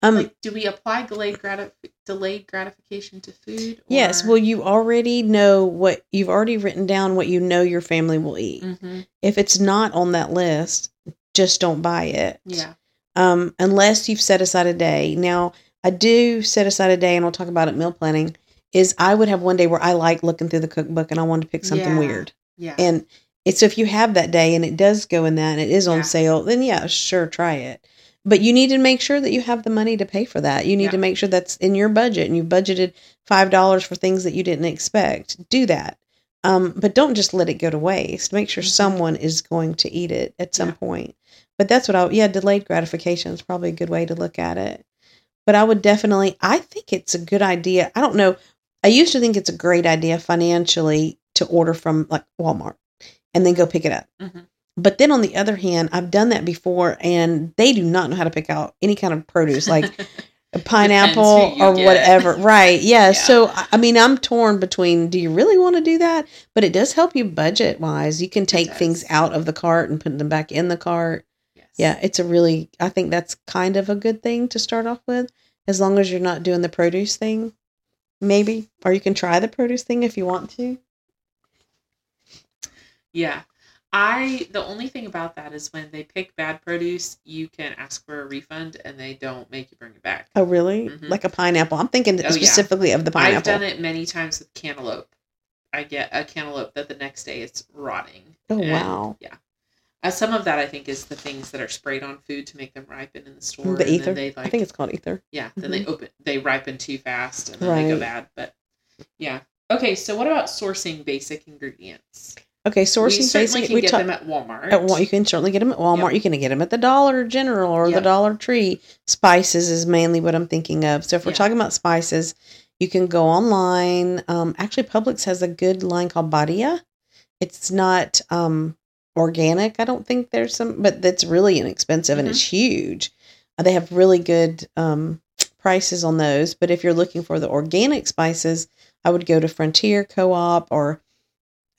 um like, do we apply delayed gratif- delayed gratification to food? yes, well you already know what you've already written down what you know your family will eat. Mhm. If it's not on that list, just don't buy it. yeah, um, unless you've set aside a day. Now, I do set aside a day, and we'll talk about it meal planning. Is I would have one day where I like looking through the cookbook and I want to pick something Yeah. weird, yeah, and it's if you have that day and it does go in that and it is on Yeah. sale, then yeah, sure, try it. But you need to make sure that you have the money to pay for that. You need Yeah. to make sure that's in your budget, and you budgeted five dollars for things that you didn't expect. Do that. Um, but don't just let it go to waste. Make sure Mhm. someone is going to eat it at some Yeah. point. But that's what I yeah, delayed gratification is probably a good way to look at it. But I would definitely I think it's a good idea. I don't know. I used to think it's a great idea financially to order from like Walmart and then go pick it up. Mhm. But then on the other hand, I've done that before and they do not know how to pick out any kind of produce like a pineapple or get. whatever. Right. Yeah. Yeah. So, I mean, I'm torn between do you really want to do that? But it does help you budget wise. You can take things out of the cart and put them back in the cart. Yeah. It's a really, I think that's kind of a good thing to start off with, as long as you're not doing the produce thing, maybe. Or you can try the produce thing if you want to. Yeah. I the only thing about that is when they pick bad produce, you can ask for a refund and they don't make you bring it back. Oh, really? Mhm. Like a pineapple. I'm thinking Oh, yeah. specifically of the pineapple. I've done it many times with cantaloupe. I get a cantaloupe that the next day it's rotting. Oh, And, wow. Yeah. Uh, some of that I think is the things that are sprayed on food to make them ripen in the store. The and ether. They like I think it's called ether. yeah. Then they open they ripen too fast and then they go bad. But yeah. Okay, so what about sourcing basic ingredients? Okay, we sourcing certainly basic. can We get talk, them at Walmart. At, Wa- you can certainly get them at Walmart. Yep. You can get them at the Dollar General or the Dollar Tree. Spices is mainly what I'm thinking of. So if we're talking about spices, you can go online. Um, actually, Publix has a good line called Badia. It's not um, organic. I don't think there's some, but that's really inexpensive and Mhm. it's huge. Uh, they have really good um, prices on those. But if you're looking for the organic spices, I would go to Frontier Co-op or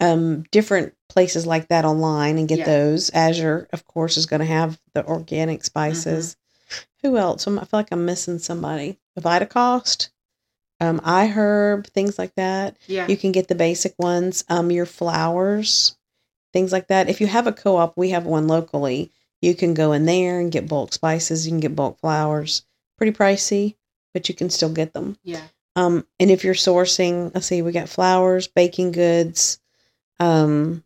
um, different places like that online and get Yeah. those. Azure, of course, is going to have the organic spices. Who else? I feel like I'm missing somebody. Vitacost, um, iHerb, things like that. yeah. You can get the basic ones. Um, your flours, things like that. If you have a co-op, we have one locally. You can go in there and get bulk spices. You can get bulk flours. Pretty pricey, but you can still get them. yeah. Um, and if you're sourcing, let's see, we got flours, baking goods, um,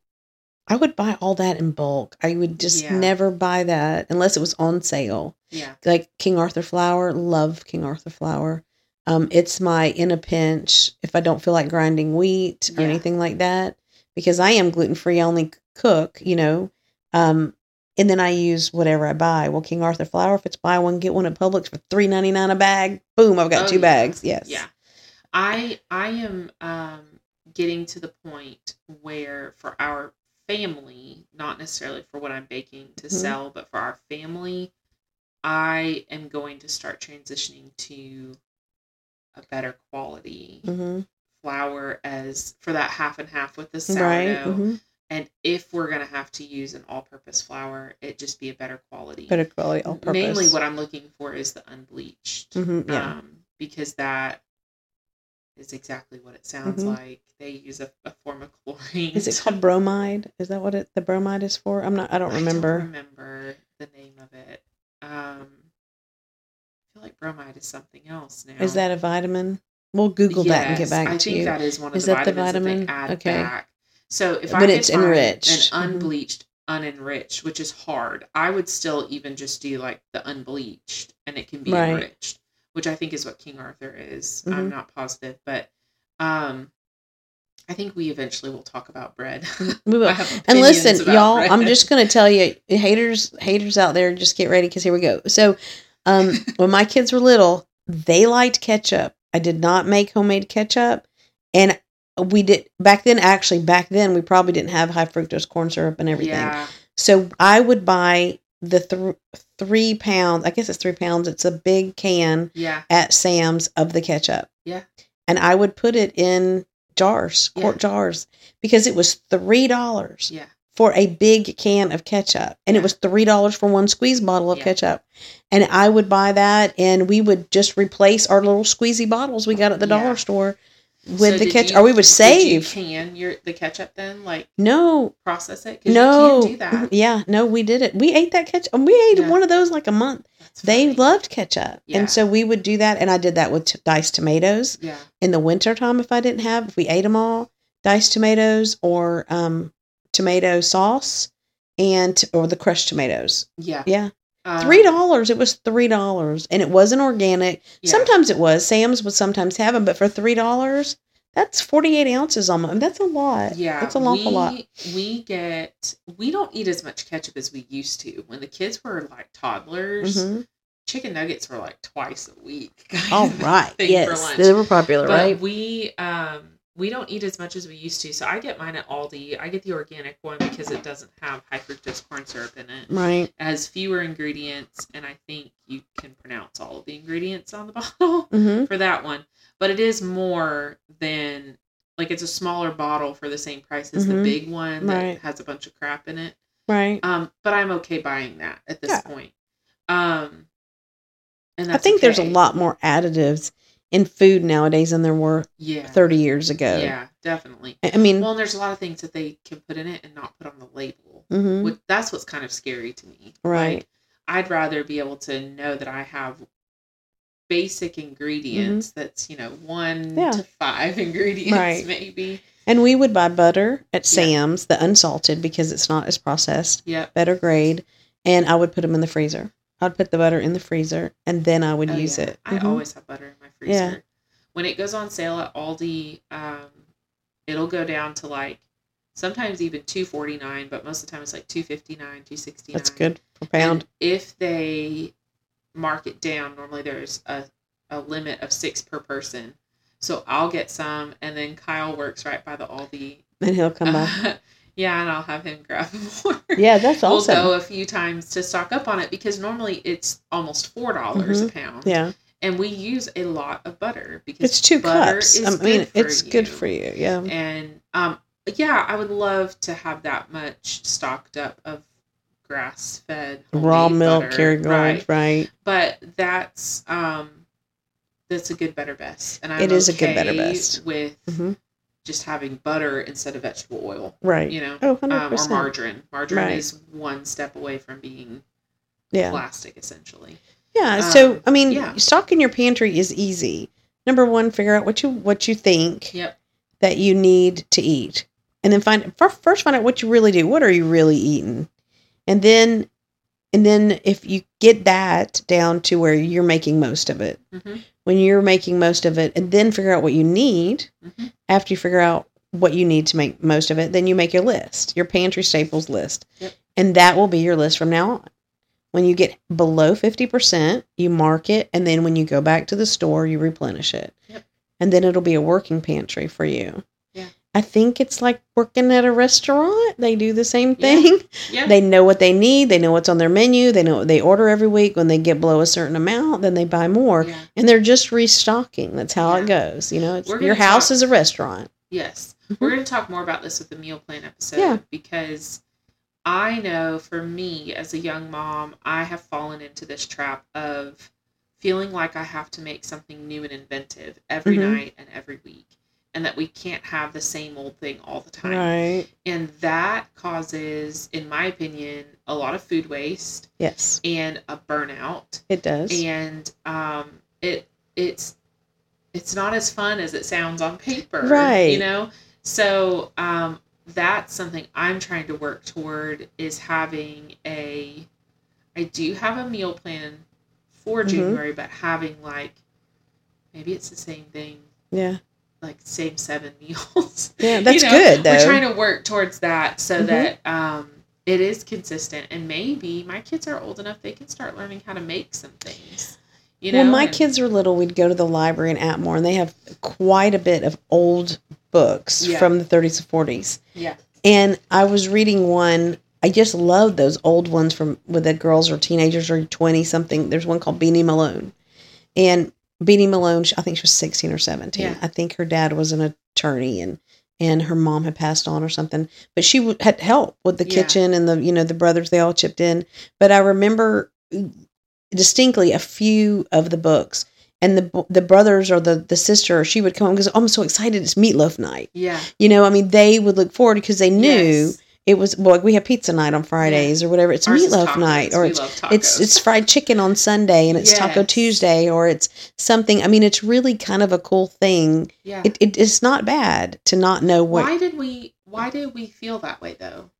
I would buy all that in bulk. I would just Yeah. never buy that unless it was on sale. Yeah. Like King Arthur flour, love King Arthur flour. Um, it's my in a pinch if I don't feel like grinding wheat or Yeah. anything like that because I am gluten free. I only cook, you know. Um, and then I use whatever I buy. Well, King Arthur flour, if it's buy one get one at Publix for three ninety nine a bag, boom, I've got Oh, two yeah. bags. Yes. Yeah. I I am um getting to the point where for our family, not necessarily for what I'm baking to Mhm. sell, but for our family, I am going to start transitioning to a better quality Mm-hmm. Flour as for that half and half with the Right. sourdough. hmm And if we're gonna have to use an all-purpose flour, it just be a better quality. Better quality, all purpose. Mainly, what I'm looking for is the unbleached hmm yeah. um, because that is exactly what it sounds Mhm. like. They use a, a form of chlorine. Is it called bromide? Is that what it the bromide is for? I'm not. I don't remember. I don't remember the name of it. Um, I feel like bromide is something else now. Is that a vitamin? We'll Google that and get back I to think you. that is one of Is the that the vitamin? that they add Okay. back. So if I But could it's enriched. An unbleached, unenriched, which is hard, I would still even just do like the unbleached, and it can be Right. enriched, which I think is what King Arthur is. I'm Mhm. not positive, but um, I think we eventually will talk about bread. We will. And listen, y'all, bread. I'm just going to tell you, haters, haters out there, just get ready because here we go. So, um, when my kids were little, they liked ketchup. I did not make homemade ketchup, and we did back then. Actually, back then we probably didn't have high fructose corn syrup and everything. Yeah, So I would buy the th- three pounds. I guess it's three pounds. It's a big can yeah, at Sam's of the ketchup. Yeah. And I would put it in jars, quart Yeah. jars, because it was three dollars yeah. For a big can of ketchup. And it was three dollars for one squeeze bottle of Yeah. ketchup. And I would buy that and we would just replace our little squeezy bottles we got at the Yeah. dollar store with So the ketchup. you- or we would save. You can your the ketchup then like no, process it no. do that. Yeah, no, we did it. We ate that ketchup. And we ate one of those like a month. They loved ketchup. And so we would do that. And I did that with t- diced tomatoes Yeah, in the wintertime if I didn't have, if we ate them all, diced tomatoes or um, tomato sauce and, or the crushed tomatoes. yeah. Yeah. Um, Three dollars. It was three dollars. And it wasn't organic. yeah. Sometimes it was. Sam's would sometimes have them, but for three dollars, that's 48 ounces almost. That's a lot. Yeah, That's awful we, lot. We get we don't eat as much ketchup as we used to. When the kids were like toddlers, Mhm. chicken nuggets were like twice a week. All right. Yes. They were popular, But right? we um we don't eat as much as we used to. So I get mine at Aldi. I get the organic one because it doesn't have high fructose corn syrup in it. Right. It has fewer ingredients, and I think you can pronounce all of the ingredients on the bottle Mm-hmm. for that one. But it is more than like it's a smaller bottle for the same price as Mhm. the big one that Right. has a bunch of crap in it. Right. Um, but I'm okay buying that at this Yeah. point. Um, and I think there's a lot more additives in food nowadays than there were Yeah. 30 years ago. Yeah, definitely. I mean, Well, and there's a lot of things that they can put in it and not put on the label. mhm, Which, that's what's kind of scary to me. Right. Like, I'd rather be able to know that I have basic ingredients that's, you know, one Mm-hmm. Yeah. to five ingredients Right. maybe. and we would buy butter at Yeah. Sam's, the unsalted, because it's not as processed, Yep. better grade. And I would put them in the freezer. I'd put the butter in the freezer and then I would Oh, use yeah. it. I Mhm. always have butter in my freezer. Yeah. When it goes on sale at Aldi, um, it'll go down to like sometimes even two forty nine, but most of the time it's like two fifty nine, two sixty nine. That's good per pound. And if they mark it down, normally there's a, a limit of six per person. So I'll get some, and then Kyle works right by the Aldi. And he'll come by. yeah, and I'll have him grab more. Yeah, that's We'll go a few times to stock up on it because normally it's almost four dollars a pound. Mm-hmm. Yeah. And we use a lot of butter because It's two butter cups. is I mean, good it's good for you. Yeah. And um, yeah, I would love to have that much stocked up of grass fed Raw milk, Kerrygold, right? right. But that's um, that's a good better best, and I'm It is a good, better, best. with Mhm. just having butter instead of vegetable oil. Right. You know, Oh, um, or margarine. Margarine Right. is one step away from being yeah. plastic, essentially. Yeah. So Um, I mean, yeah. stocking your pantry is easy. Number one, figure out what you what you think Yep. that you need to eat. and then find first find out what you really do. What are you really eating, and then and then if you get that down to where you're making most of it, hmm when you're making most of it, and then figure out what you need. Mhm. After you figure out what you need to make most of it, then you make your list, your pantry staples list, Yep. and that will be your list from now on. When you get below fifty percent, you mark it, and then when you go back to the store, you replenish it, Yep. and then it'll be a working pantry for you. Yeah. I think it's like working at a restaurant. They do the same thing. Yeah. They know what they need. They know what's on their menu. They know what they order every week. When they get below a certain amount, then they buy more, yeah. and they're just restocking. That's how it goes. You know, it's, your house talk- is a restaurant. Yes. Mhm. We're going to talk more about this with the meal plan episode Yeah. because I know for me as a young mom, I have fallen into this trap of feeling like I have to make something new and inventive every Mhm. night and every week and that we can't have the same old thing all the time. Right. And that causes in my opinion a lot of food waste Yes, and a burnout it does. and um, it it's it's not as fun as it sounds on paper, Right. You know, so um, that's something I'm trying to work toward is having a. I do have a meal plan for Mhm. January, but having like maybe it's the same thing, yeah. like same seven meals. Yeah, that's know, good though. We're trying to work towards that so Mhm. that um, it is consistent, and maybe my kids are old enough they can start learning how to make some things. You know, when my and- kids were little, we'd go to the library in Atmore, and they have quite a bit of old books Yeah. from the 30s and 40s. yeah, And I was reading one. I just love those old ones from with the girls or teenagers or 20 something. There's one called Beany Malone. And Beany Malone, I think she was 16 or 17. Yeah. I think her dad was an attorney and and her mom had passed on or something. But she w- had help with the Yeah. kitchen and the, you know, the brothers, they all chipped in. But I remember distinctly a few of the books. And the the brothers or the the sister, she would come home because I'm so excited. It's meatloaf night. yeah, You know, I mean, they would look forward because they knew Yes. it was well, like we have pizza night on Fridays or whatever. It's Ours meatloaf tacos. night, or it's it's it's fried chicken on Sunday, and it's Taco Tuesday, or it's something. I mean, it's really kind of a cool thing. yeah. It, it it's not bad to not know what why did we? Why did we feel that way though?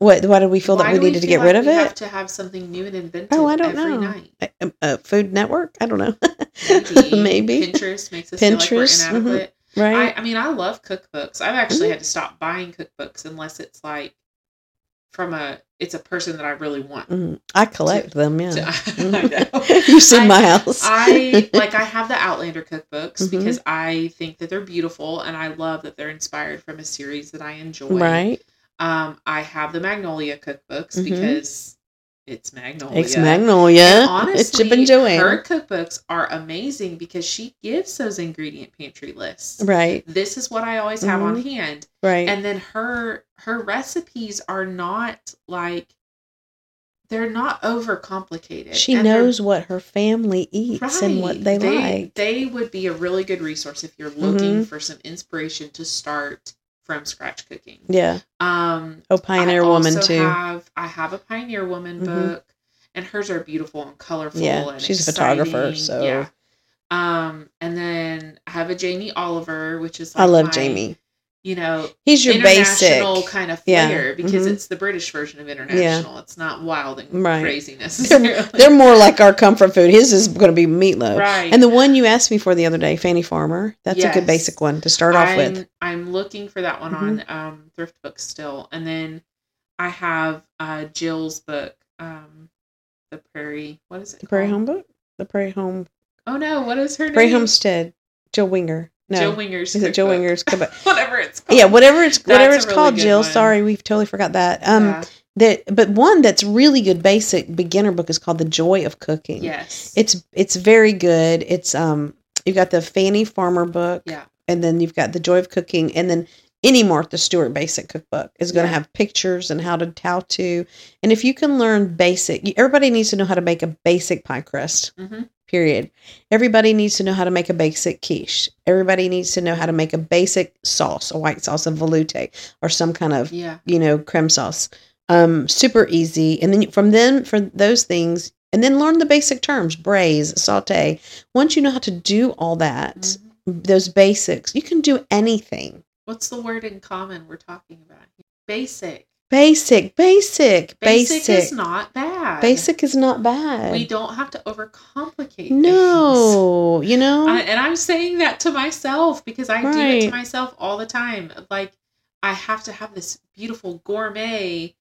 What why did we feel Why that we needed to feel get rid like of we it? Have to have something new and inventive. Oh, I don't know. Night. Uh, uh, Food Network? I don't know. Maybe. Maybe. Pinterest makes us Pinterest, feel like we're inadequate. right? I, I mean, I love cookbooks. I've actually Mhm. had to stop buying cookbooks unless it's like from a it's a person that I really want. Mhm. I collect them. Yeah. to- Mhm. I know. you see I- my house. I like I have the Outlander cookbooks Mhm. because I think that they're beautiful and I love that they're inspired from a series that I enjoy. right. Um, I have the Magnolia cookbooks Mhm. because it's Magnolia. It's Magnolia. And it's honestly, Chip and Joanne. her cookbooks are amazing because she gives those ingredient pantry lists. Right. This is what I always have on Mhm. hand, Right. and then her her recipes are not like they're not overcomplicated. she and knows what her family eats and what they, like. They would be a really good resource if you're looking Mhm. for some inspiration to start from scratch cooking. yeah. Um, Oh, Pioneer I Woman too. Have, I have a Pioneer Woman Mhm. book, and hers are beautiful and colorful. Yeah, and she's a photographer, so- yeah. Um, and then I have a Jamie Oliver, which is I love my, Jamie. You know, He's your basic. kind of Yeah, flair because mhm. it's the British version of international. It's not wild and Right. crazy necessarily. They're, they're more like our comfort food. His is going to be meatloaf. right. And the one you asked me for the other day, Fannie Farmer, that's a good basic one to start off I'm, with. I'm looking for that one on um, Thrift Books still, and then I have uh, Jill's book, um, the Prairie. What is it? The Prairie? Home Book? The Prairie Home. Oh no! What is her Prairie name? Prairie Homestead. Jill Winger. No. Jill Winger's. is it Jill cookbook. Winger's cookbook? Whatever it's called. Yeah, whatever it's whatever That's it's called, really Jill. one. Sorry, we've totally forgot that. Um, Yeah. that but one that's really good basic beginner book is called The Joy of Cooking. Yes. It's it's very good. It's um you've got the Fannie Farmer book. Yeah. And then you've got The Joy of Cooking and then any Martha Stewart basic cookbook is going to Yeah. have pictures and how to how to and if you can learn basic everybody needs to know how to make a basic pie crust Mhm. Period everybody needs to know how to make a basic quiche everybody needs to know how to make a basic sauce a white sauce a velouté or some kind of Yeah. you know, creme sauce. Um, super easy. And then from then for those things, and then learn the basic terms, braise, saute. Once you know how to do all that, Mhm. those basics, you can do anything. What's the word in common we're talking about? Basic. Basic, basic, Basic, basic. is not bad. Basic is not bad. We don't have to overcomplicate. things. no, you know. I, and I'm saying that to myself because I do it to myself all the time. Like I have to have this beautiful gourmet.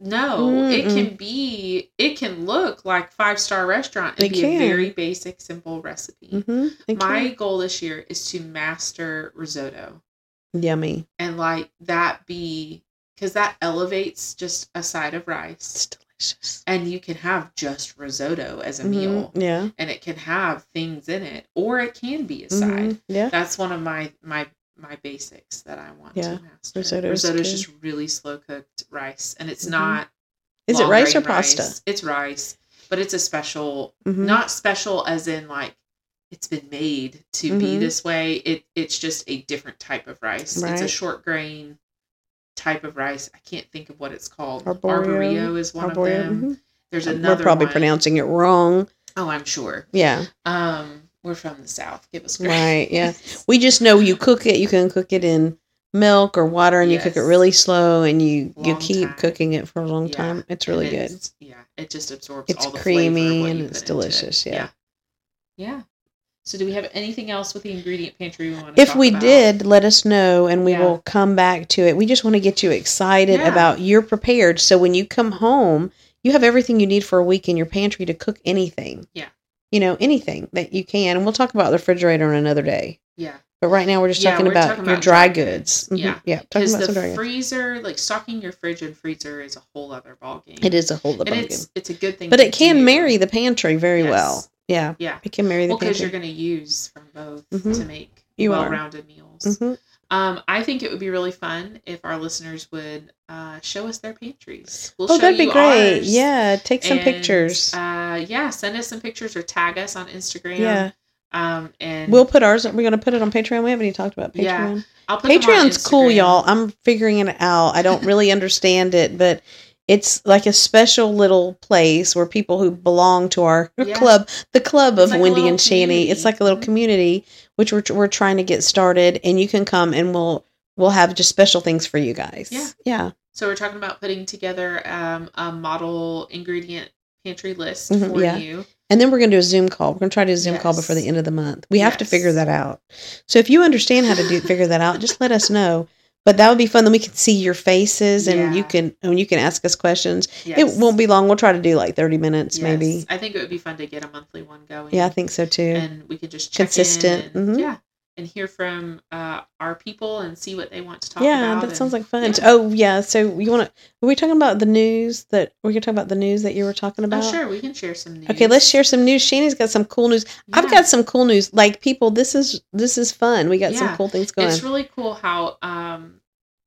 No, it Mm-mm. can be. It can look like five star restaurant and It be can. a very basic, simple recipe. mm-hmm. My goal this year is to master risotto yummy. and like that be because that elevates just a side of rice, It's delicious. and you can have just risotto as a Mhm. meal, Yeah. and it can have things in it, or it can be a Mhm. side Yeah. that's one of my my my basics that I want Yeah, to master. risotto is Risotto is good. just really slow cooked rice, and it's Mhm. not. Is it rice or grain pasta? rice. It's rice, but it's a special. Mhm. Not special as in like it's been made to be Mhm. this way. It it's just a different type of rice. It's a short grain type of rice. I can't think of what it's called. Arborio. Arborio is one Arborio, of them. mhm. There's We're probably one. pronouncing it wrong. Oh, I'm sure. Yeah. Um, we're from the south. Give us grace. Right, yeah. We just know you cook it. You can cook it in milk or water, and you cook it really slow, and you you keep time. cooking it for a long Yeah, time. It's really good. Yeah, it just absorbs It's all the creamy and it's it. delicious, yeah. yeah. Yeah. So, do we have anything else with the ingredient pantry we want to If we did, let us know, and we Yeah. will come back to it. We just want to get you excited Yeah. about you're prepared. So when you come home, you have everything you need for a week in your pantry to cook anything. Yeah. You know, anything that you can. And we'll talk about the refrigerator on another day. Yeah. But right now we're just Yeah, talking we're about talking your dry dry goods. goods. Mm-hmm. Yeah. Yeah. Because about the goods. freezer, like stocking your fridge and freezer is a whole other ballgame. It is a whole other it's, it's a good thing. But it can do. marry the pantry very Yes. well. Yeah. Yeah. It can marry the Well, because you're going to use from both Mhm. to make You are. well rounded meals. Mhm. Um, I think it would be really fun if our listeners would uh, show us their pantries. We'll Oh, that'd be great. ours. Yeah. Take some And, pictures. Uh, yeah, send us some pictures or tag us on Instagram. yeah. Um, and We'll put ours. We're going to put it on Patreon. We haven't even talked about Patreon. Yeah, I'll put Patreon's cool, y'all. I'm figuring it out. I don't really understand it, but it's like a special little place where people who belong to our Yeah. club, the club It's of like Wendy and community. it's like a little Mhm. community which we're we're trying to get started, and you can come and we'll we'll have just special things for you guys. Yeah. yeah, So we're talking about putting together um, a model ingredient pantry list Mhm, for yeah. you. and then we're gonna do a Zoom call. We're gonna try to do a Zoom call before the end of the month. We have to figure that out. So if you understand how to do figure that out, just let us know. But that would be fun. Then we can see your faces, and you can and you can ask us questions. Yes. It won't be long. We'll try to do like 30 minutes Yes. maybe. I think it would be fun to get a monthly one going. Yeah, I think so too. and we could just check Consistent. and, Mhm. yeah, and hear from uh, our people and see what they want to talk yeah, about. Yeah, that sounds like fun. yeah. Oh, yeah. So you want to? Were we talking about the news that we could talk about the news that you were talking about? Oh, about? sure, we can share some news. Okay, let's share some news. Shani's got some cool news. I've got some cool news. Like people, this is this is fun. We got some cool things going. It's really cool how, um,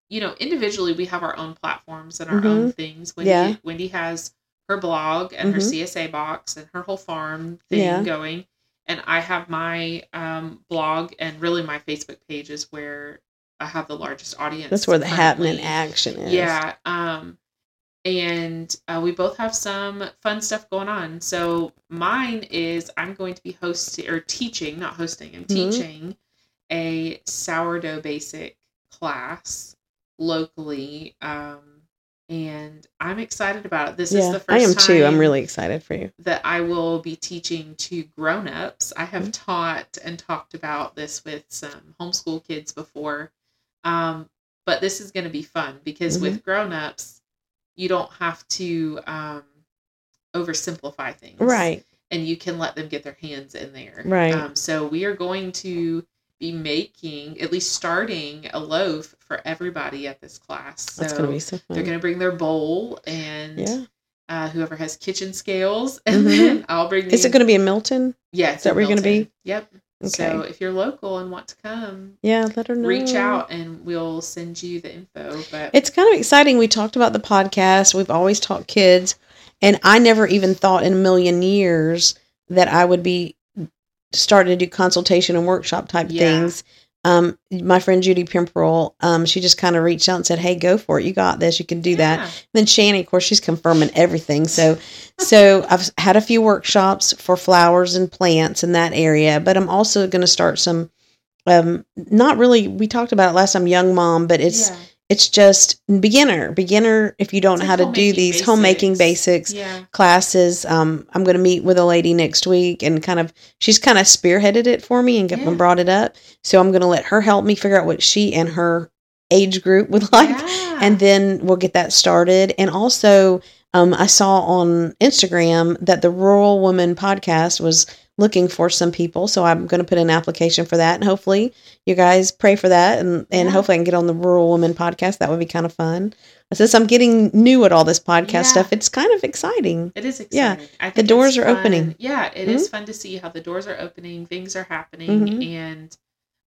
you know, individually we have our own platforms and our Mhm. own things. Wendy, Yeah. Wendy has her blog and her Mhm. CSA box and her whole farm thing Yeah. going. And I have my um, blog and really my Facebook page is where I have the largest audience. That's where the happening action is. Yeah. Um, and uh, we both have some fun stuff going on. So mine is I'm going to be hosting or teaching, not hosting, I'm Mhm. teaching a sourdough basic class locally. Um, and I'm excited about it. This is the first I am too. I'm really excited for you. that I will be teaching to grown-ups. I have Mhm. taught and talked about this with some homeschool kids before. Um, but this is going to be fun because Mhm. with grown-ups, you don't have to um, oversimplify things. Right. And you can let them get their hands in there. Right. Um, so we are going to be making, at least starting, a loaf for everybody at this class. So That's gonna be so fun. they're going to bring their bowl and yeah. uh, whoever has kitchen scales, and Mhm. then I'll bring. The, Is it going to be in Milton? Yeah, it's that where you're gonna be? Yep. Okay. So if you're local and want to come, Yeah. Let her know. reach out and we'll send you the info. But It's kind of exciting. We talked about the podcast. We've always taught kids, and I never even thought in a million years that I would be starting to do consultation and workshop type Yeah. things. Um, my friend Judy Pimperl, um, she just kind of reached out and said, "Hey, go for it. You got this. You can do that." Yeah. then Shani, of course, she's confirming everything. So, so I've had a few workshops for flowers and plants in that area, but I'm also going to start some um, not really. We talked about it last time, young mom, but it's yeah. It's just beginner, beginner. If you don't know like how to do these homemaking basics. basics Yeah. classes, um, I'm going to meet with a lady next week and kind of she's kind of spearheaded it for me and, get, Yeah. brought it up. So I'm going to let her help me figure out what she and her age group would like Yeah. and then we'll get that started. And also, um, I saw on Instagram that the Rural Woman podcast was looking for some people, so I'm going to put an application for that, and hopefully, you guys pray for that, and and Yeah. hopefully, I can get on the Rural Woman podcast. That would be kind of fun. Since I'm getting new at all this podcast Yeah. stuff, it's kind of exciting. It is Yeah, exciting. I the doors are fun. opening. Yeah, it is fun to see how the doors are opening, things are happening, Mhm. and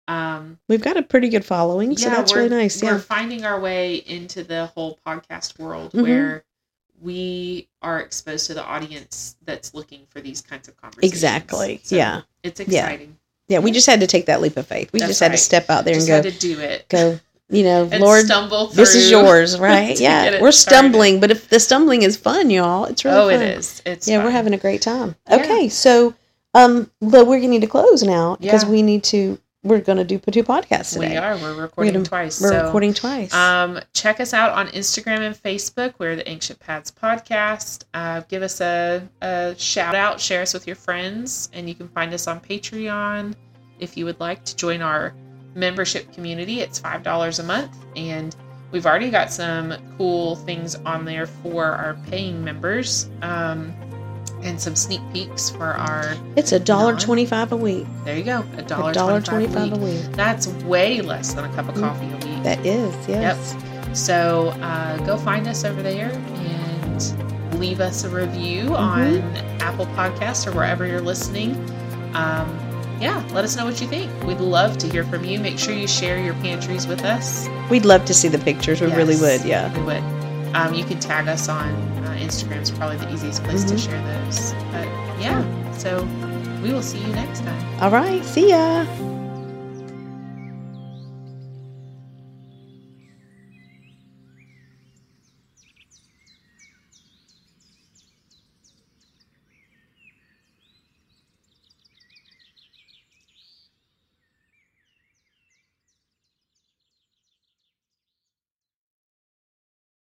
um, We've got a pretty good following, so yeah, that's really nice. Yeah, We're Yeah, finding our way into the whole podcast world Mhm. where we are exposed to the audience that's looking for these kinds of conversations. exactly. So yeah, it's exciting. yeah. We just had to take that leap of faith. We That's just had right. to step out there and go, to do it. go. You know, Lord, this is yours, right? yeah, we're started. stumbling, but if the stumbling is fun, y'all, it's really Oh, fun. it is. It's yeah, we're having a great time. Yeah. Okay, so um, but we're gonna need to close now because Yeah. we need to. We're gonna do two podcasts today. We are. We're recording gonna- twice. We're so, recording twice. Um, check us out on Instagram and Facebook. We're the Ancient Paths Podcast. Uh, give us a, a shout out, share us with your friends, and you can find us on Patreon if you would like to join our membership community. It's five dollars a month, and we've already got some cool things on there for our paying members, um, and some sneak peeks for our. it's a dollar twenty-five a week. There you go, a dollar twenty-five a week. That's way less than a cup of Mm. coffee a week. That is yes. So uh, go find us over there and leave us a review Mm-hmm. on Apple Podcasts or wherever you're listening. Um, yeah, let us know what you think. We'd love to hear from you. Make sure you share your pantries with us. We'd love to see the pictures. We really would. Yeah. We would. Um, you can tag us on uh, Instagram. Is probably the easiest place to Mhm. share those. But yeah, so we will see you next time. All right. See ya.